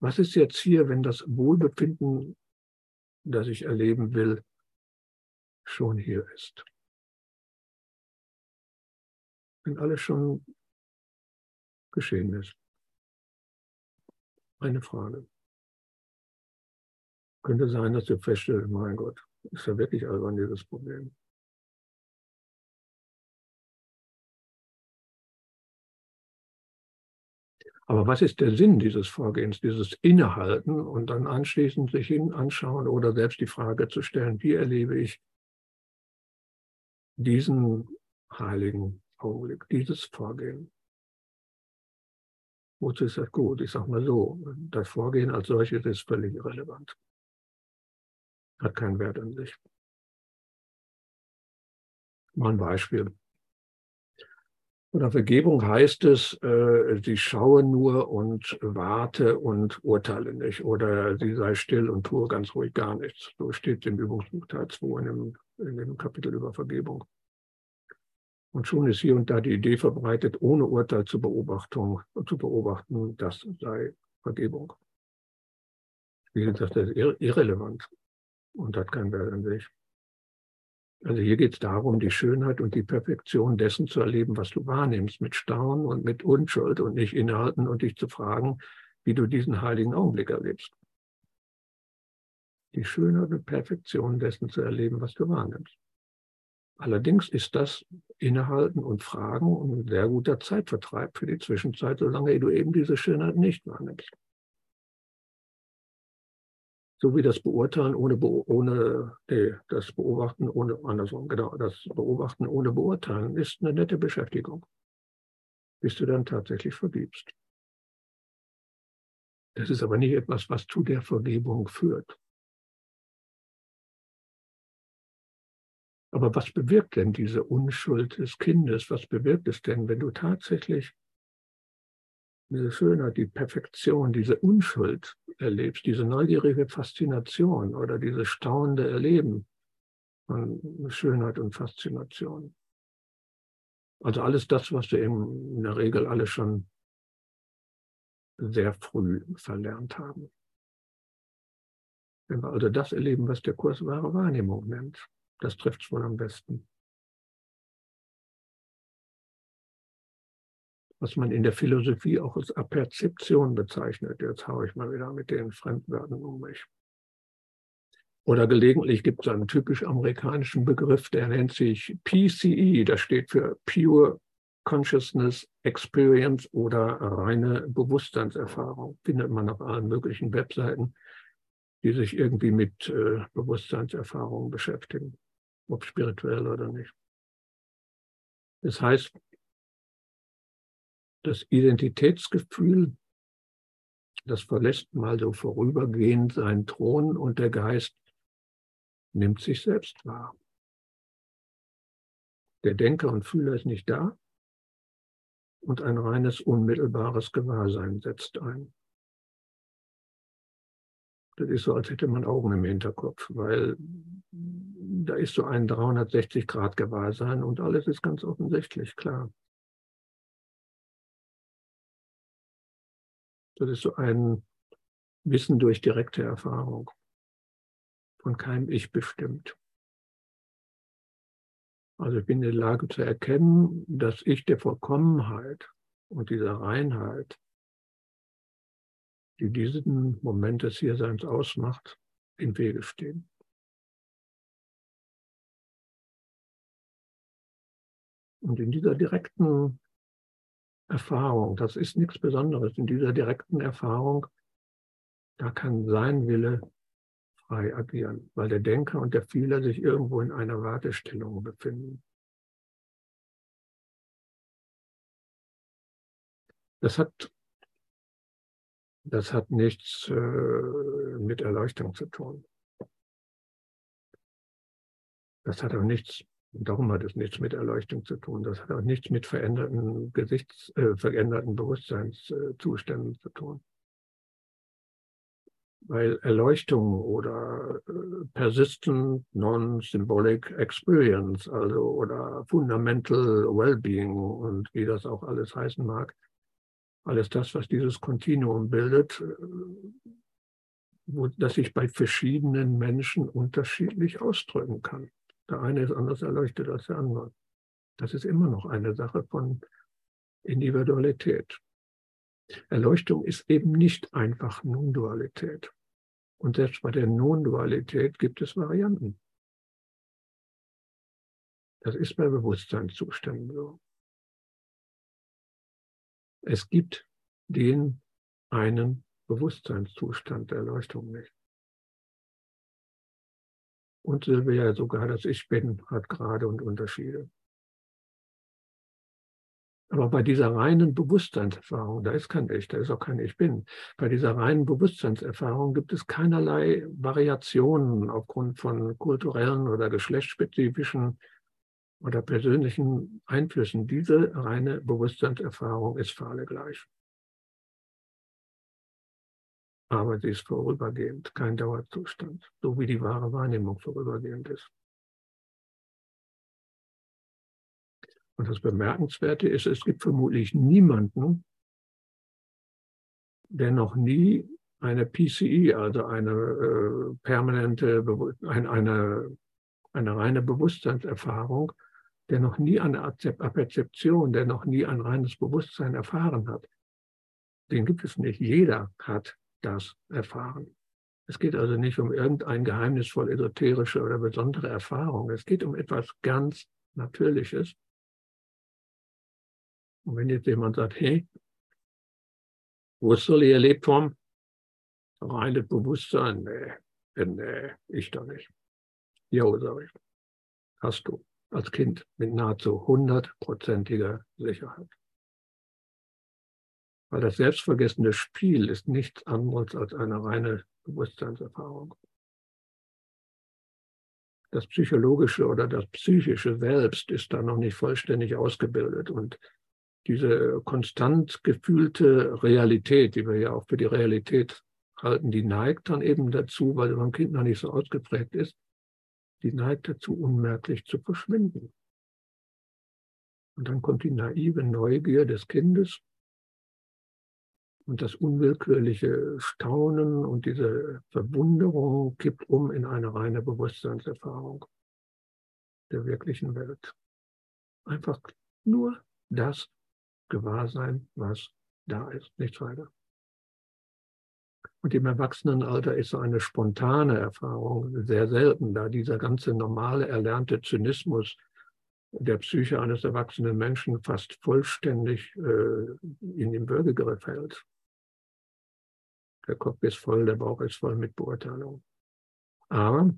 Was ist jetzt hier, wenn das Wohlbefinden, das ich erleben will, schon hier ist? Wenn alles schon geschehen ist. Eine Frage. Könnte sein, dass du feststellst, mein Gott, ist ja wirklich albern dieses Problem. Aber was ist der Sinn dieses Vorgehens, dieses Innehalten und dann anschließend sich hin anschauen oder selbst die Frage zu stellen, wie erlebe ich diesen heiligen Augenblick, dieses Vorgehen? Wozu ist das gut? Ich sage mal so, das Vorgehen als solches ist völlig irrelevant. Hat keinen Wert an sich. Mal ein Beispiel. Oder Vergebung heißt es, äh, sie schaue nur und warte und urteile nicht. Oder sie sei still und tue ganz ruhig gar nichts. So steht es im Übungsbuch Teil 2 in dem, in dem Kapitel über Vergebung. Und schon ist hier und da die Idee verbreitet, ohne Urteil zu, Beobachtung, zu beobachten, das sei Vergebung. Wie gesagt, das ist irrelevant und hat keinen Wert an sich. Also hier geht es darum, die Schönheit und die Perfektion dessen zu erleben, was du wahrnimmst, mit Staunen und mit Unschuld und nicht innehalten und dich zu fragen, wie du diesen heiligen Augenblick erlebst. Die Schönheit und Perfektion dessen zu erleben, was du wahrnimmst. Allerdings ist das Innehalten und Fragen ein sehr guter Zeitvertreib für die Zwischenzeit, solange du eben diese Schönheit nicht wahrnimmst so wie das Beurteilen ohne, ohne nee, das Beobachten ohne, andersrum, genau, das Beobachten ohne Beurteilen ist eine nette Beschäftigung, bis du dann tatsächlich vergibst. Das ist aber nicht etwas, was zu der Vergebung führt. Aber was bewirkt denn diese Unschuld des Kindes? Was bewirkt es denn, wenn du tatsächlich diese Schönheit, die Perfektion, diese Unschuld erlebst, diese neugierige Faszination oder dieses staunende Erleben von Schönheit und Faszination. Also alles das, was wir eben in der Regel alle schon sehr früh verlernt haben. Wenn wir also das erleben, was der Kurs wahre Wahrnehmung nennt, das trifft es wohl am besten. Was man in der Philosophie auch als Aperzeption bezeichnet. Jetzt haue ich mal wieder mit den Fremdwörtern um mich. Oder gelegentlich gibt es einen typisch amerikanischen Begriff, der nennt sich PCE, das steht für Pure Consciousness Experience oder reine Bewusstseinserfahrung. Findet man auf allen möglichen Webseiten, die sich irgendwie mit äh, Bewusstseinserfahrungen beschäftigen, ob spirituell oder nicht. Das heißt, das Identitätsgefühl, das verlässt mal so vorübergehend seinen Thron und der Geist nimmt sich selbst wahr. Der Denker und Fühler ist nicht da und ein reines, unmittelbares Gewahrsein setzt ein. Das ist so, als hätte man Augen im Hinterkopf, weil da ist so ein 360-Grad-Gewahrsein und alles ist ganz offensichtlich klar. Das ist so ein Wissen durch direkte Erfahrung von keinem Ich bestimmt. Also ich bin in der Lage zu erkennen, dass ich der Vollkommenheit und dieser Reinheit, die diesen Moment des Hierseins ausmacht, im Wege stehen. Und in dieser direkten Erfahrung, das ist nichts Besonderes, in dieser direkten Erfahrung, da kann sein Wille frei agieren, weil der Denker und der Fühler sich irgendwo in einer Wartestellung befinden. Das hat, das hat nichts äh, mit Erleuchtung zu tun. Das hat auch nichts, darum hat es nichts mit Erleuchtung zu tun. Das hat auch nichts mit veränderten Gesichts, äh, veränderten Bewusstseinszuständen zu tun weil Erleuchtung oder äh, persistent non-symbolic experience, also oder fundamental well-being und wie das auch alles heißen mag, alles das, was dieses Kontinuum bildet, äh, wo, das sich bei verschiedenen Menschen unterschiedlich ausdrücken kann. Der eine ist anders erleuchtet als der andere. Das ist immer noch eine Sache von Individualität. Erleuchtung ist eben nicht einfach Non-Dualität. Und selbst bei der Non-Dualität gibt es Varianten. Das ist bei Bewusstseinszuständen so. Es gibt den einen Bewusstseinszustand der Erleuchtung nicht. Und Silvia sogar das Ich Bin hat Grade und Unterschiede. Aber bei dieser reinen Bewusstseinserfahrung, da ist kein Ich, da ist auch kein Ich bin. Bei dieser reinen Bewusstseinserfahrung gibt es keinerlei Variationen aufgrund von kulturellen oder geschlechtsspezifischen oder persönlichen Einflüssen. Diese reine Bewusstseinserfahrung ist für alle gleich. Aber sie ist vorübergehend, kein Dauerzustand, so wie die wahre Wahrnehmung vorübergehend ist. Und das Bemerkenswerte ist, es gibt vermutlich niemanden, der noch nie eine PCE, also eine äh, permanente, ein, eine, eine reine Bewusstseinserfahrung, der noch nie eine Perzeption, der noch nie ein reines Bewusstsein erfahren hat. Den gibt es nicht. Jeder hat das erfahren. Es geht also nicht um irgendein geheimnisvoll esoterische oder besondere Erfahrung. Es geht um etwas ganz Natürliches, und wenn jetzt jemand sagt, hey, ich erlebt haben? Reines Bewusstsein? Nee, nee, ich doch nicht. Jo, sag ich. Hast du als Kind mit nahezu hundertprozentiger Sicherheit. Weil das selbstvergessene Spiel ist nichts anderes als eine reine Bewusstseinserfahrung. Das psychologische oder das psychische Selbst ist da noch nicht vollständig ausgebildet und diese konstant gefühlte Realität, die wir ja auch für die Realität halten, die neigt dann eben dazu, weil beim Kind noch nicht so ausgeprägt ist, die neigt dazu, unmerklich zu verschwinden. Und dann kommt die naive Neugier des Kindes und das unwillkürliche Staunen und diese Verwunderung kippt um in eine reine Bewusstseinserfahrung der wirklichen Welt. Einfach nur das Gewahrsein, was da ist, nichts weiter. Und im Erwachsenenalter ist so eine spontane Erfahrung sehr selten, da dieser ganze normale erlernte Zynismus der Psyche eines erwachsenen Menschen fast vollständig äh, in den Würgegriff hält. Der Kopf ist voll, der Bauch ist voll mit Beurteilung. Aber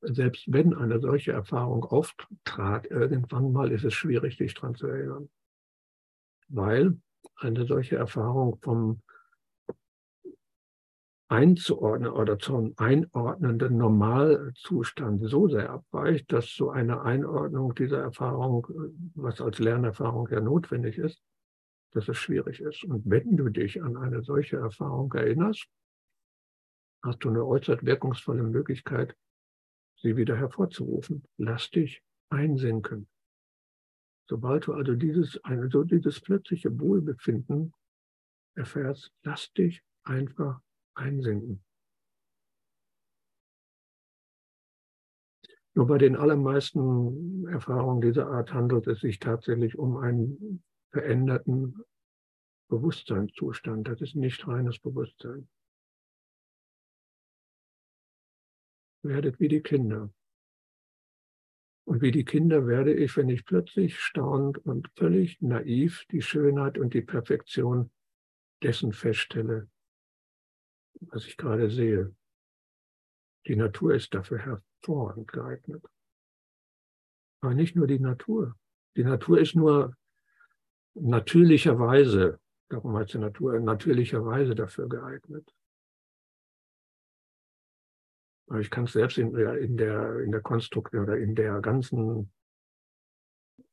selbst wenn eine solche Erfahrung auftrat, irgendwann mal ist es schwierig, sich daran zu erinnern. Weil eine solche Erfahrung vom einzuordnen oder zum einordnenden Normalzustand so sehr abweicht, dass so eine Einordnung dieser Erfahrung, was als Lernerfahrung ja notwendig ist, dass es schwierig ist. Und wenn du dich an eine solche Erfahrung erinnerst, hast du eine äußerst wirkungsvolle Möglichkeit, sie wieder hervorzurufen. Lass dich einsinken. Sobald du also dieses, also dieses plötzliche Wohlbefinden erfährst, lass dich einfach einsinken. Nur bei den allermeisten Erfahrungen dieser Art handelt es sich tatsächlich um einen veränderten Bewusstseinszustand. Das ist nicht reines Bewusstsein. Werdet wie die Kinder. Und wie die Kinder werde ich, wenn ich plötzlich staunend und völlig naiv die Schönheit und die Perfektion dessen feststelle, was ich gerade sehe. Die Natur ist dafür hervorragend geeignet. Aber nicht nur die Natur. Die Natur ist nur natürlicherweise, darum heißt die Natur, natürlicherweise dafür geeignet. Aber ich kann es selbst in, in, der, in der Konstruktion oder in der ganzen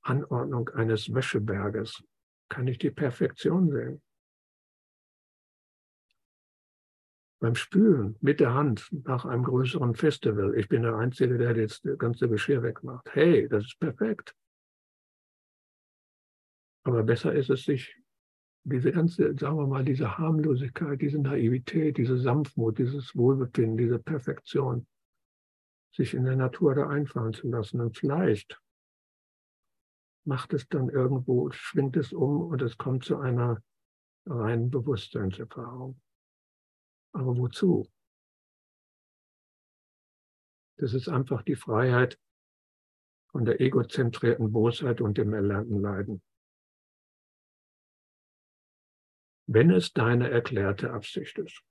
Anordnung eines Wäscheberges, kann ich die Perfektion sehen. Beim Spülen mit der Hand nach einem größeren Festival. Ich bin der Einzige, der jetzt das ganze Geschirr wegmacht. Hey, das ist perfekt. Aber besser ist es, sich diese ganze, sagen wir mal, diese Harmlosigkeit, diese Naivität, diese Sanftmut, dieses Wohlbefinden, diese Perfektion, sich in der Natur da einfallen zu lassen. Und vielleicht macht es dann irgendwo, schwingt es um und es kommt zu einer reinen Bewusstseinserfahrung. Aber wozu? Das ist einfach die Freiheit von der egozentrierten Bosheit und dem erlernten Leiden. Wenn es deine erklärte Absicht ist.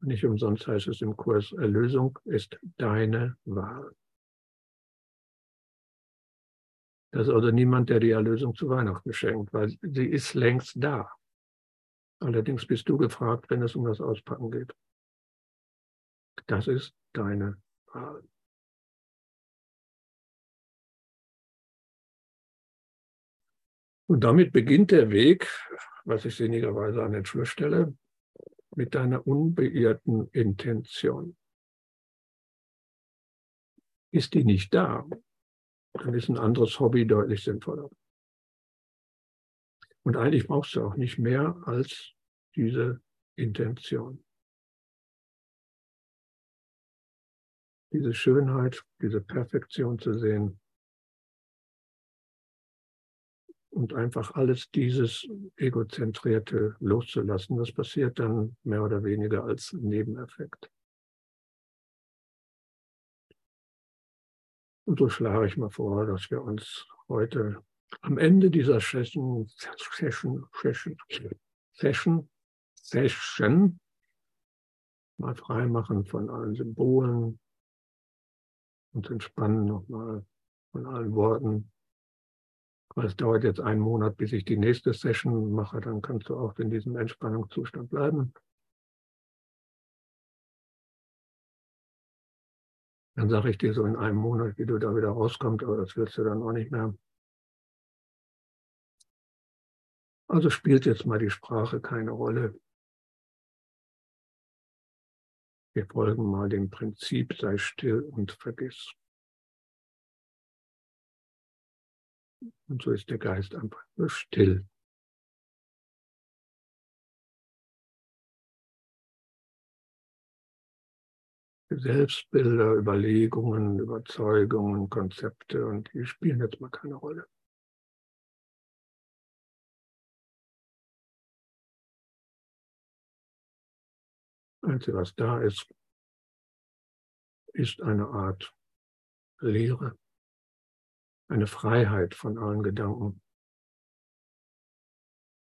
Nicht umsonst heißt es im Kurs, Erlösung ist deine Wahl. Das ist also niemand, der die Erlösung zu Weihnachten schenkt, weil sie ist längst da. Allerdings bist du gefragt, wenn es um das Auspacken geht. Das ist deine Wahl. Und damit beginnt der Weg, was ich sinnigerweise an den Schluss stelle, mit deiner unbeirrten Intention. Ist die nicht da, dann ist ein anderes Hobby deutlich sinnvoller. Und eigentlich brauchst du auch nicht mehr als diese Intention. Diese Schönheit, diese Perfektion zu sehen, und einfach alles dieses Egozentrierte loszulassen. Das passiert dann mehr oder weniger als Nebeneffekt. Und so schlage ich mal vor, dass wir uns heute am Ende dieser Session, Session, Session, Session, Session mal freimachen von allen Symbolen und entspannen nochmal von allen Worten, es dauert jetzt einen Monat, bis ich die nächste Session mache, dann kannst du auch in diesem Entspannungszustand bleiben. Dann sage ich dir so in einem Monat, wie du da wieder rauskommst, aber das willst du dann auch nicht mehr. Also spielt jetzt mal die Sprache keine Rolle. Wir folgen mal dem Prinzip, sei still und vergiss. Und so ist der Geist einfach nur still. Selbstbilder, Überlegungen, Überzeugungen, Konzepte und die spielen jetzt mal keine Rolle. Einzige, was da ist, ist eine Art Lehre, eine Freiheit von allen Gedanken,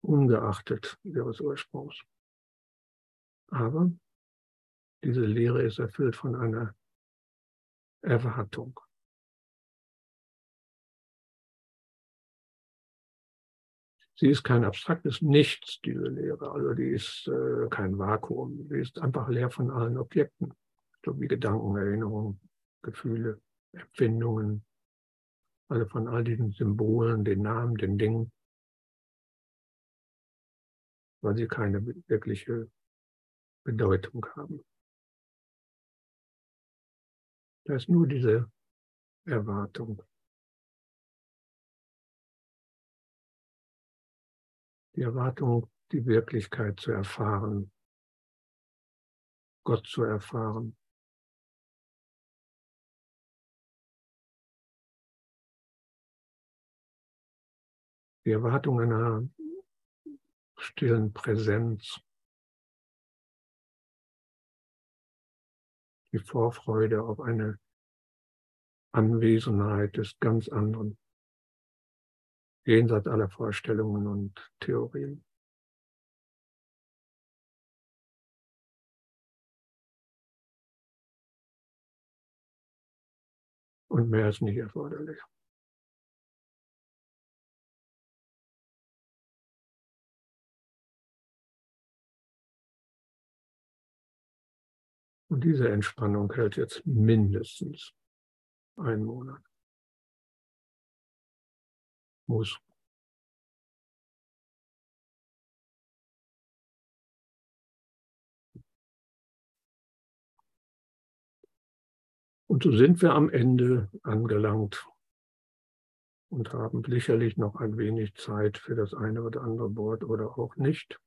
ungeachtet ihres Ursprungs. Aber diese Lehre ist erfüllt von einer Erwartung. Sie ist kein abstraktes Nichts, diese Lehre. Also die ist äh, kein Vakuum. Sie ist einfach leer von allen Objekten, so wie Gedanken, Erinnerungen, Gefühle, Empfindungen, also von all diesen Symbolen, den Namen, den Dingen, weil sie keine wirkliche Bedeutung haben. Da ist nur diese Erwartung. Die Erwartung, die Wirklichkeit zu erfahren, Gott zu erfahren. Die Erwartung einer stillen Präsenz. Die Vorfreude auf eine Anwesenheit des ganz anderen jenseits aller Vorstellungen und Theorien. Und mehr ist nicht erforderlich. Und diese Entspannung hält jetzt mindestens einen Monat. Muss. Und so sind wir am Ende angelangt und haben sicherlich noch ein wenig Zeit für das eine oder andere Wort oder auch nicht.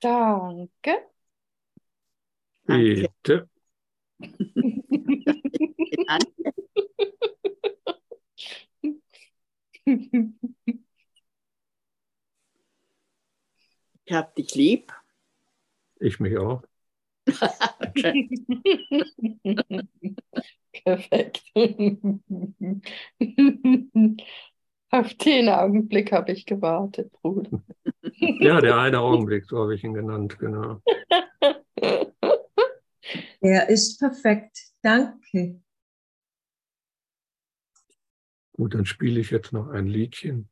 Danke. Bitte. Ich hab dich lieb. Ich mich auch. Perfekt. Auf den Augenblick habe ich gewartet, Bruder. Ja, der eine Augenblick, so habe ich ihn genannt, genau. Er ist perfekt. Danke. Gut, dann spiele ich jetzt noch ein Liedchen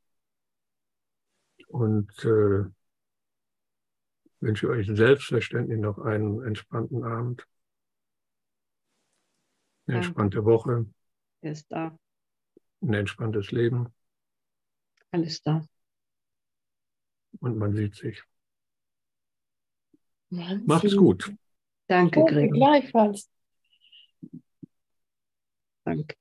und äh, wünsche euch selbstverständlich noch einen entspannten Abend, eine entspannte Woche, Er ist da. ein entspanntes Leben Alles da. und man sieht sich. Mann, Macht es sie- gut. Danke, Danke, Gregor. gleichfalls. Danke.